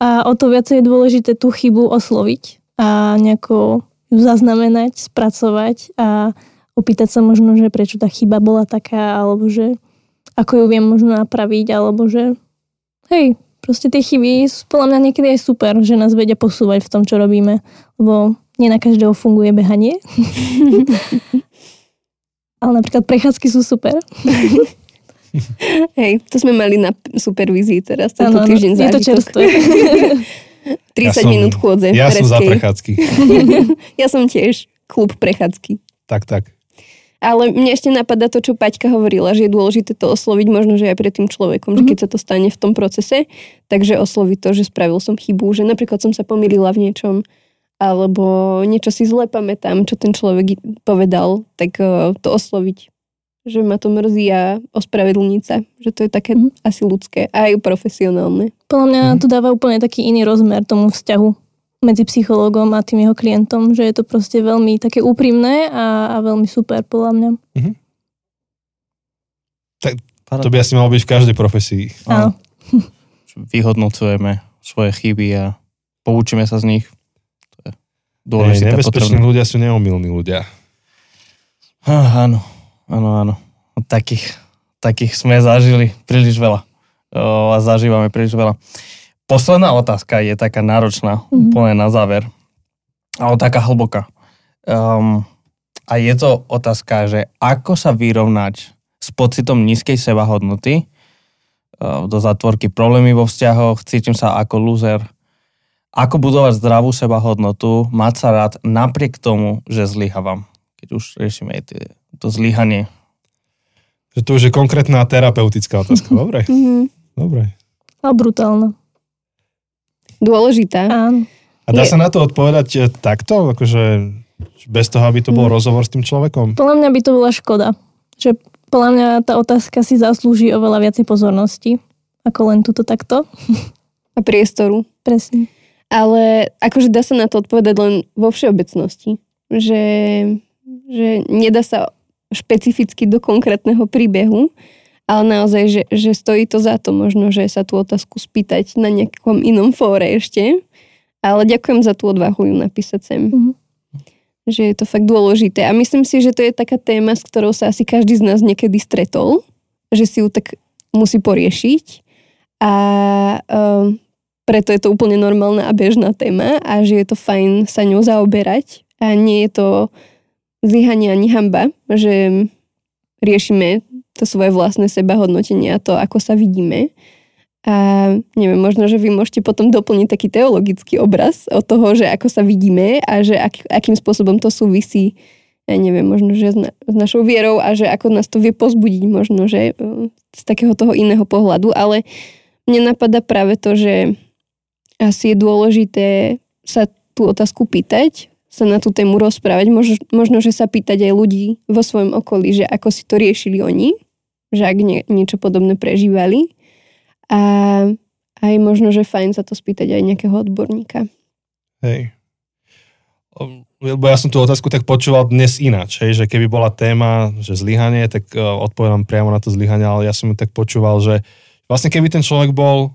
A o to viacej je dôležité tú chybu osloviť. a nejako ju zaznamenať, spracovať a opýtať sa možno, že prečo tá chyba bola taká, alebo že ako ju viem možno napraviť, alebo že hej, proste tie chyby sú podľa mňa niekedy aj super, že nás vedia posúvať v tom, čo robíme, lebo nie na každého funguje behanie. Ale napríklad prechádzky sú super. Hej, to sme mali na supervízii teraz tento ano, týždeň Je to čerstvé. 30 ja som, minút chôdze. Ja som za prechádzky. ja som tiež klub prechádzky. Tak, tak. Ale mne ešte napadá to, čo Paťka hovorila, že je dôležité to osloviť možno, že aj pred tým človekom, mm-hmm. že keď sa to stane v tom procese, takže osloviť to, že spravil som chybu, že napríklad som sa pomýlila v niečom, alebo niečo si zle pamätám, čo ten človek povedal, tak uh, to osloviť. Že ma to mrzí a ospravedlniť sa. Že to je také mm-hmm. asi ľudské a aj profesionálne. Podľa mňa mm-hmm. to dáva úplne taký iný rozmer tomu vzťahu medzi psychológom a tým jeho klientom, že je to proste veľmi také úprimné a, a veľmi super podľa mňa. Mm-hmm. Tak to by asi malo byť v každej profesii. Áno. Vyhodnocujeme svoje chyby a poučíme sa z nich. Dôležité. Hey, nebezpeční potrebné. ľudia sú neomilní ľudia. Ah, áno, áno, áno. Takých, takých sme zažili príliš veľa. O, a zažívame príliš veľa. Posledná otázka je taká náročná, mm-hmm. úplne na záver, ale taká hlboká. Um, a je to otázka, že ako sa vyrovnať s pocitom nízkej sebahodnoty, uh, do zatvorky problémy vo vzťahoch, cítim sa ako loser, ako budovať zdravú sebahodnotu, mať sa rád napriek tomu, že zlyhávam. Keď už riešime to zlyhanie. Že to už je konkrétna terapeutická otázka. Dobre. Mm-hmm. Dobre. A brutálna dôležitá. Áno. A dá je... sa na to odpovedať eh, takto? Akože bez toho, aby to bol hmm. rozhovor s tým človekom? Podľa mňa by to bola škoda. Že podľa mňa tá otázka si zaslúži oveľa viacej pozornosti, ako len túto takto. A priestoru. Presne. Ale akože dá sa na to odpovedať len vo všeobecnosti. Že, že nedá sa špecificky do konkrétneho príbehu, ale naozaj, že, že stojí to za to možno, že sa tú otázku spýtať na nejakom inom fóre ešte. Ale ďakujem za tú odvahu ju napísať sem. Mm-hmm. Že je to fakt dôležité. A myslím si, že to je taká téma, s ktorou sa asi každý z nás niekedy stretol. Že si ju tak musí poriešiť. A um, preto je to úplne normálna a bežná téma a že je to fajn sa ňou zaoberať. A nie je to zlyhanie ani hamba, že riešime to svoje vlastné sebahodnotenie a to, ako sa vidíme. A neviem, možno, že vy môžete potom doplniť taký teologický obraz od toho, že ako sa vidíme a že ak, akým spôsobom to súvisí, ja neviem, možno, že s, na, s našou vierou a že ako nás to vie pozbudiť možno, že e, z takého toho iného pohľadu. Ale mne napadá práve to, že asi je dôležité sa tú otázku pýtať, sa na tú tému rozprávať. Možno, možno, že sa pýtať aj ľudí vo svojom okolí, že ako si to riešili oni, že ak nie, niečo podobné prežívali. A aj možno, že fajn sa to spýtať aj nejakého odborníka. Hej. Lebo ja som tú otázku tak počúval dnes ináč, hej, že keby bola téma, že zlyhanie, tak uh, odpovedám priamo na to zlyhanie, ale ja som ju tak počúval, že vlastne keby ten človek bol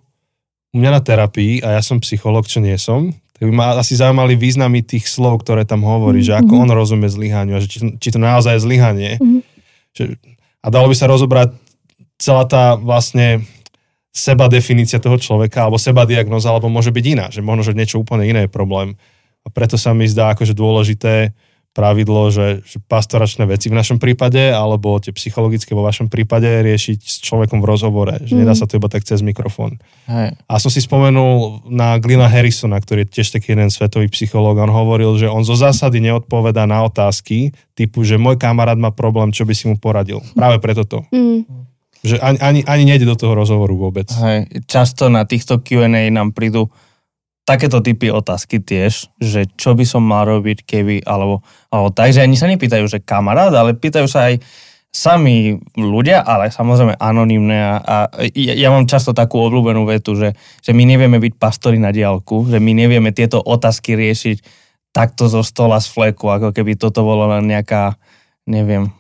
u mňa na terapii a ja som psycholog, čo nie som, tak by ma asi zaujímali významy tých slov, ktoré tam hovorí, mm-hmm. že ako mhm. on rozumie zlyhaniu a že či, či to naozaj je zlyhanie. Mm-hmm. Že, a dalo by sa rozobrať celá tá vlastne seba definícia toho človeka, alebo seba diagnoza, alebo môže byť iná, že možno, že niečo úplne iné je problém. A preto sa mi zdá akože dôležité pravidlo, že, že pastoračné veci v našom prípade, alebo tie psychologické vo vašom prípade riešiť s človekom v rozhovore. Že mm. nedá sa to iba tak cez mikrofón. Hej. A som si spomenul na Glina Harrisona, ktorý je tiež taký jeden svetový psychológ. On hovoril, že on zo zásady neodpovedá na otázky typu, že môj kamarát má problém, čo by si mu poradil. Práve preto to. Mm. Že ani, ani, ani nejde do toho rozhovoru vôbec. Hej. Často na týchto Q&A nám prídu takéto typy otázky tiež, že čo by som mal robiť, keby, alebo, alebo tak, že ani sa nepýtajú, že kamarát, ale pýtajú sa aj sami ľudia, ale samozrejme anonimné a, a ja, ja mám často takú obľúbenú vetu, že, že my nevieme byť pastori na diálku, že my nevieme tieto otázky riešiť takto zo stola z fleku, ako keby toto bolo len nejaká, neviem,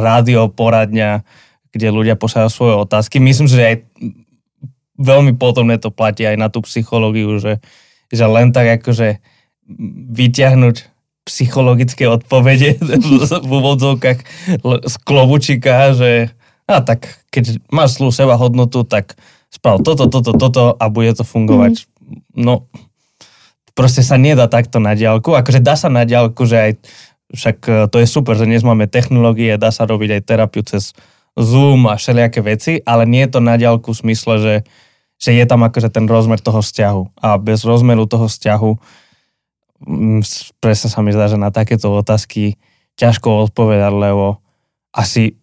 rádio poradňa, kde ľudia posielajú svoje otázky. Myslím že aj veľmi podobné to platí aj na tú psychológiu, že, že len tak akože vyťahnuť psychologické odpovede v úvodzovkách z klobučika, že a tak keď máš slú seba hodnotu, tak sprav toto, toto, toto a bude to fungovať. Mm. No, proste sa nedá takto na diálku. Akože dá sa na diálku, že aj však e, to je super, že dnes máme technológie, dá sa robiť aj terapiu cez Zoom a všelijaké veci, ale nie je to na diálku v smysle, že, že je tam akože ten rozmer toho vzťahu. A bez rozmeru toho vzťahu mm, presne sa mi zdá, že na takéto otázky ťažko odpovedať, lebo asi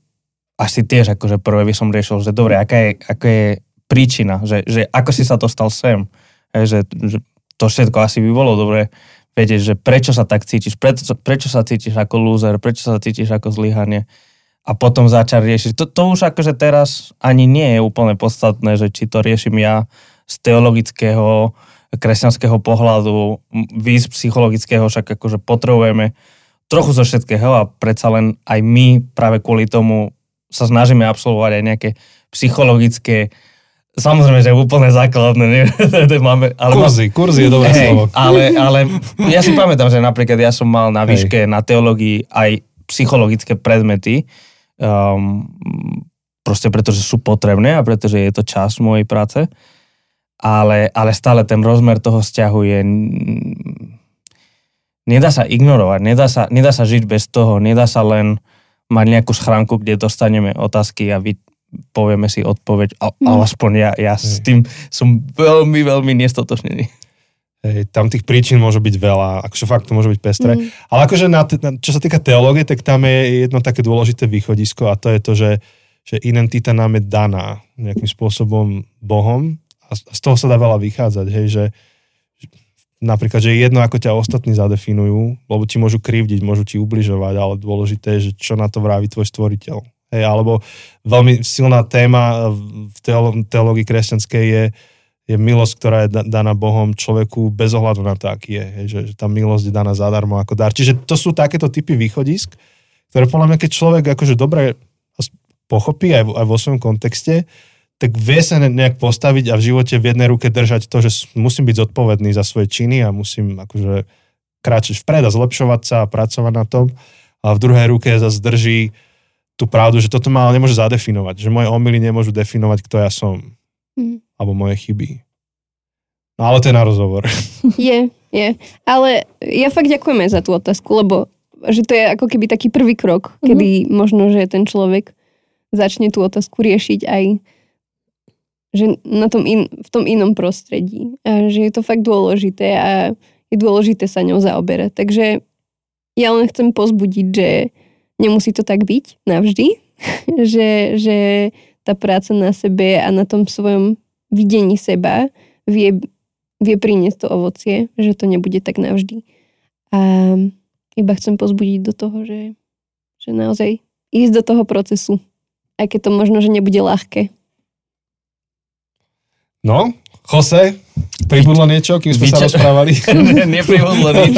asi tiež akože prvé by som riešil, že dobre, aká je, aká je príčina, že, že ako si sa dostal sem, že, že to všetko asi by bolo dobre vedieť, že prečo sa tak cítiš, prečo, prečo sa cítiš ako loser, prečo sa cítiš ako zlyhanie a potom začať riešiť. To, to už akože teraz ani nie je úplne podstatné, že či to riešim ja z teologického, kresťanského pohľadu, vy z psychologického, však akože potrebujeme trochu zo všetkého a predsa len aj my práve kvôli tomu sa snažíme absolvovať aj nejaké psychologické Samozrejme, že úplne základné. Nie? Máme, ale kurzy, má... kurzy je dobré hey, slovo. Ale, ale ja si pamätám, že napríklad ja som mal na výške hey. na teológii aj psychologické predmety, um, proste pretože sú potrebné a pretože je to čas mojej práce, ale, ale stále ten rozmer toho vzťahu je... Nedá sa ignorovať, nedá sa, nedá sa žiť bez toho, nedá sa len mať nejakú schránku, kde dostaneme otázky a vy, povieme si odpoveď, a, mm. aspoň ja, ja s tým som veľmi, veľmi nestotočnený. Hej, tam tých príčin môže byť veľa, akože fakt to môže byť pestré. Mm. Ale akože na, čo sa týka teológie, tak tam je jedno také dôležité východisko a to je to, že, že identita nám je daná nejakým spôsobom Bohom a z toho sa dá veľa vychádzať, hej, že napríklad, že je jedno, ako ťa ostatní zadefinujú, lebo ti môžu krivdiť, môžu ti ubližovať, ale dôležité je, že čo na to vraví tvoj stvoriteľ. Hej, alebo veľmi silná téma v teológii kresťanskej je, je milosť, ktorá je daná Bohom človeku bez ohľadu na to, aký je. Že, že tá milosť je daná zadarmo ako dar. Čiže to sú takéto typy východisk, ktoré podľa mňa, keď človek akože dobre pochopí aj, aj vo svojom kontexte, tak vie sa nejak postaviť a v živote v jednej ruke držať to, že musím byť zodpovedný za svoje činy a musím akože kráčať vpred a zlepšovať sa a pracovať na tom. A v druhej ruke zase drží tú pravdu, že toto ma nemôže zadefinovať, že moje omily nemôžu definovať, kto ja som. Mm. Alebo moje chyby. No ale to je na rozhovor. Je, je. Ale ja fakt ďakujem aj za tú otázku, lebo že to je ako keby taký prvý krok, mm-hmm. kedy možno, že ten človek začne tú otázku riešiť aj že na tom in, v tom inom prostredí. A že je to fakt dôležité a je dôležité sa ňou zaoberať. Takže ja len chcem pozbudiť, že nemusí to tak byť navždy, že, že tá práca na sebe a na tom svojom videní seba vie, vie priniesť to ovocie, že to nebude tak navždy. A iba chcem pozbudiť do toho, že, že naozaj ísť do toho procesu, aj keď to možno, že nebude ľahké. No, Jose, pribudlo niečo, kým sme Vyča- sa rozprávali? Nepribudlo nič.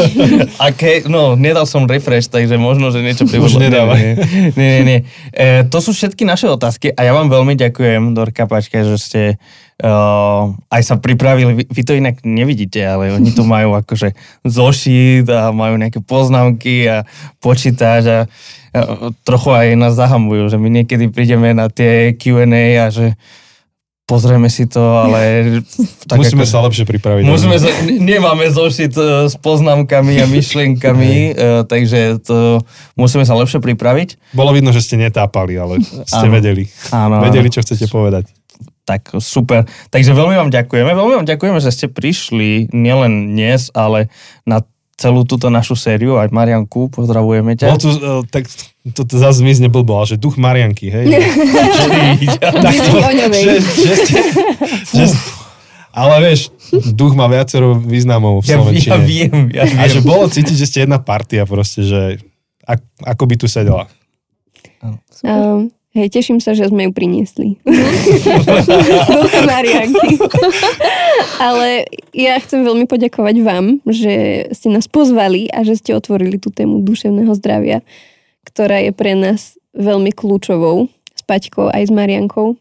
Aké, no, nedal som refresh, takže možno, že niečo pribudlo. Už. Nie, nie, nie. nie. E, to sú všetky naše otázky a ja vám veľmi ďakujem, Dorka Pačka, že ste uh, aj sa pripravili. Vy, vy to inak nevidíte, ale oni to majú akože zošit a majú nejaké poznámky a počítač a, a trochu aj nás zahamujú, že my niekedy prídeme na tie Q&A a že pozrieme si to, ale... Tak musíme ako, sa lepšie pripraviť. Musíme sa, nemáme zošit e, s poznámkami a myšlienkami, uh, takže to musíme sa lepšie pripraviť. Bolo vidno, že ste netápali, ale ste áno, vedeli. Áno, vedeli, čo chcete povedať. Tak super. Takže veľmi vám ďakujeme. Veľmi vám ďakujeme, že ste prišli nielen dnes, ale na celú túto našu sériu, aj Marianku, pozdravujeme ťa. Bol tu, uh, tak to, to zase zmizne blbo, ale že duch Marianky, hej? tak to, že, že, že, ale vieš, duch má viacero významov v Slovenčine. Ja viem, ja viem. A že bolo cítiť, že ste jedna partia proste, že ak, ako by tu sedela. Um, Hej, teším sa, že sme ju priniesli. Ducha Marianky. Ale ja chcem veľmi poďakovať vám, že ste nás pozvali a že ste otvorili tú tému duševného zdravia, ktorá je pre nás veľmi kľúčovou s Paťkou aj s Mariankou.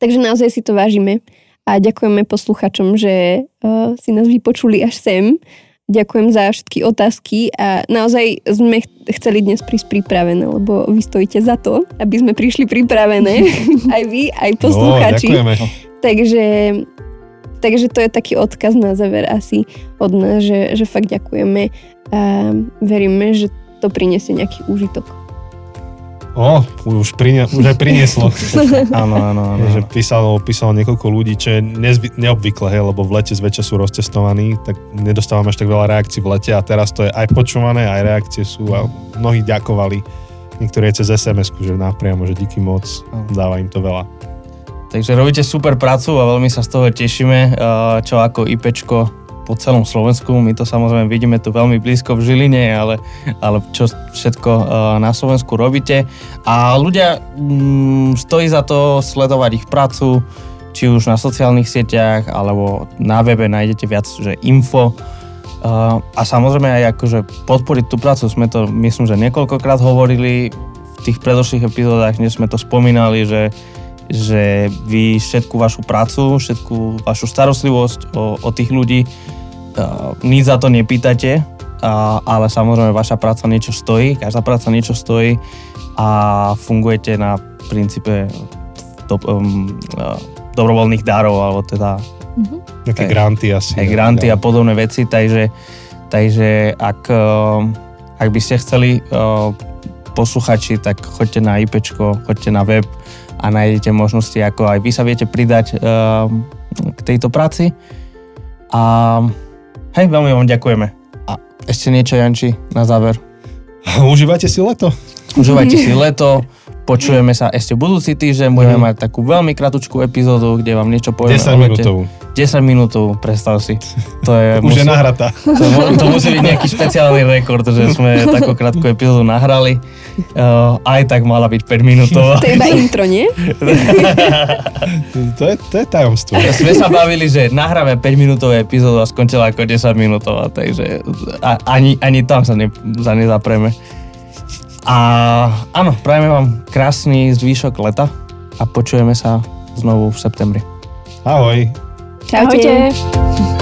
Takže naozaj si to vážime a ďakujeme posluchačom, že uh, si nás vypočuli až sem ďakujem za všetky otázky a naozaj sme ch- chceli dnes prísť pripravené, lebo vy stojíte za to, aby sme prišli pripravené, aj vy, aj poslucháči. No. Takže, takže to je taký odkaz na záver asi od nás, že, že fakt ďakujeme a veríme, že to priniesie nejaký úžitok. O, už, prinia, už aj prinieslo. Áno, áno, áno. že písalo, písalo niekoľko ľudí, čo je nezvy, neobvykle, hej, lebo v lete zväčša sú rozcestovaní, tak nedostávame až tak veľa reakcií v lete a teraz to je aj počúvané, aj reakcie sú a mnohí ďakovali. Niektorí aj cez sms že napriamo, že díky moc, dáva im to veľa. Takže robíte super prácu a veľmi sa z toho tešíme, čo ako IPčko po celom Slovensku. My to samozrejme vidíme tu veľmi blízko v Žiline, ale, ale čo všetko uh, na Slovensku robíte. A ľudia, mm, stojí za to sledovať ich prácu, či už na sociálnych sieťach, alebo na webe nájdete viac že info. Uh, a samozrejme aj akože podporiť tú prácu, sme to myslím, že niekoľkokrát hovorili v tých predošlých epizódach, dnes sme to spomínali, že že vy všetku vašu prácu, všetku vašu starostlivosť o, o tých ľudí nič za to nepýtate, uh, ale samozrejme vaša práca niečo stojí, každá práca niečo stojí a fungujete na princípe do, um, uh, dobrovoľných darov, alebo teda mm-hmm. Také granty asi. Aj granty a podobné veci, takže, takže ak, uh, ak by ste chceli uh, posluchači, tak choďte na IPčko, choďte na web a nájdete možnosti, ako aj vy sa viete pridať uh, k tejto práci. A Hej, veľmi vám ďakujeme. A ešte niečo, Janči, na záver. Užívajte si leto. Užívajte si leto. Počujeme sa ešte budúci týždeň. Budeme mm. mať takú veľmi kratučkú epizódu, kde vám niečo povieme 10 minútovú. 10 minútovú, predstav si. To je, Už musí, je nahratá. To, to musí byť nejaký špeciálny rekord, že sme takú krátku epizódu nahrali. Uh, aj tak mala byť 5 minútová. To je iba intro, nie? to, je, to je tajomstvo. Sme sa bavili, že nahráme 5 minútovú epizódu a skončila ako 10 minútová, takže ani, ani tam sa, ne, sa nezapreme. A áno, prajeme vám krásny zvýšok leta a počujeme sa znovu v septembri. Ahoj. Čaute. Ahojte.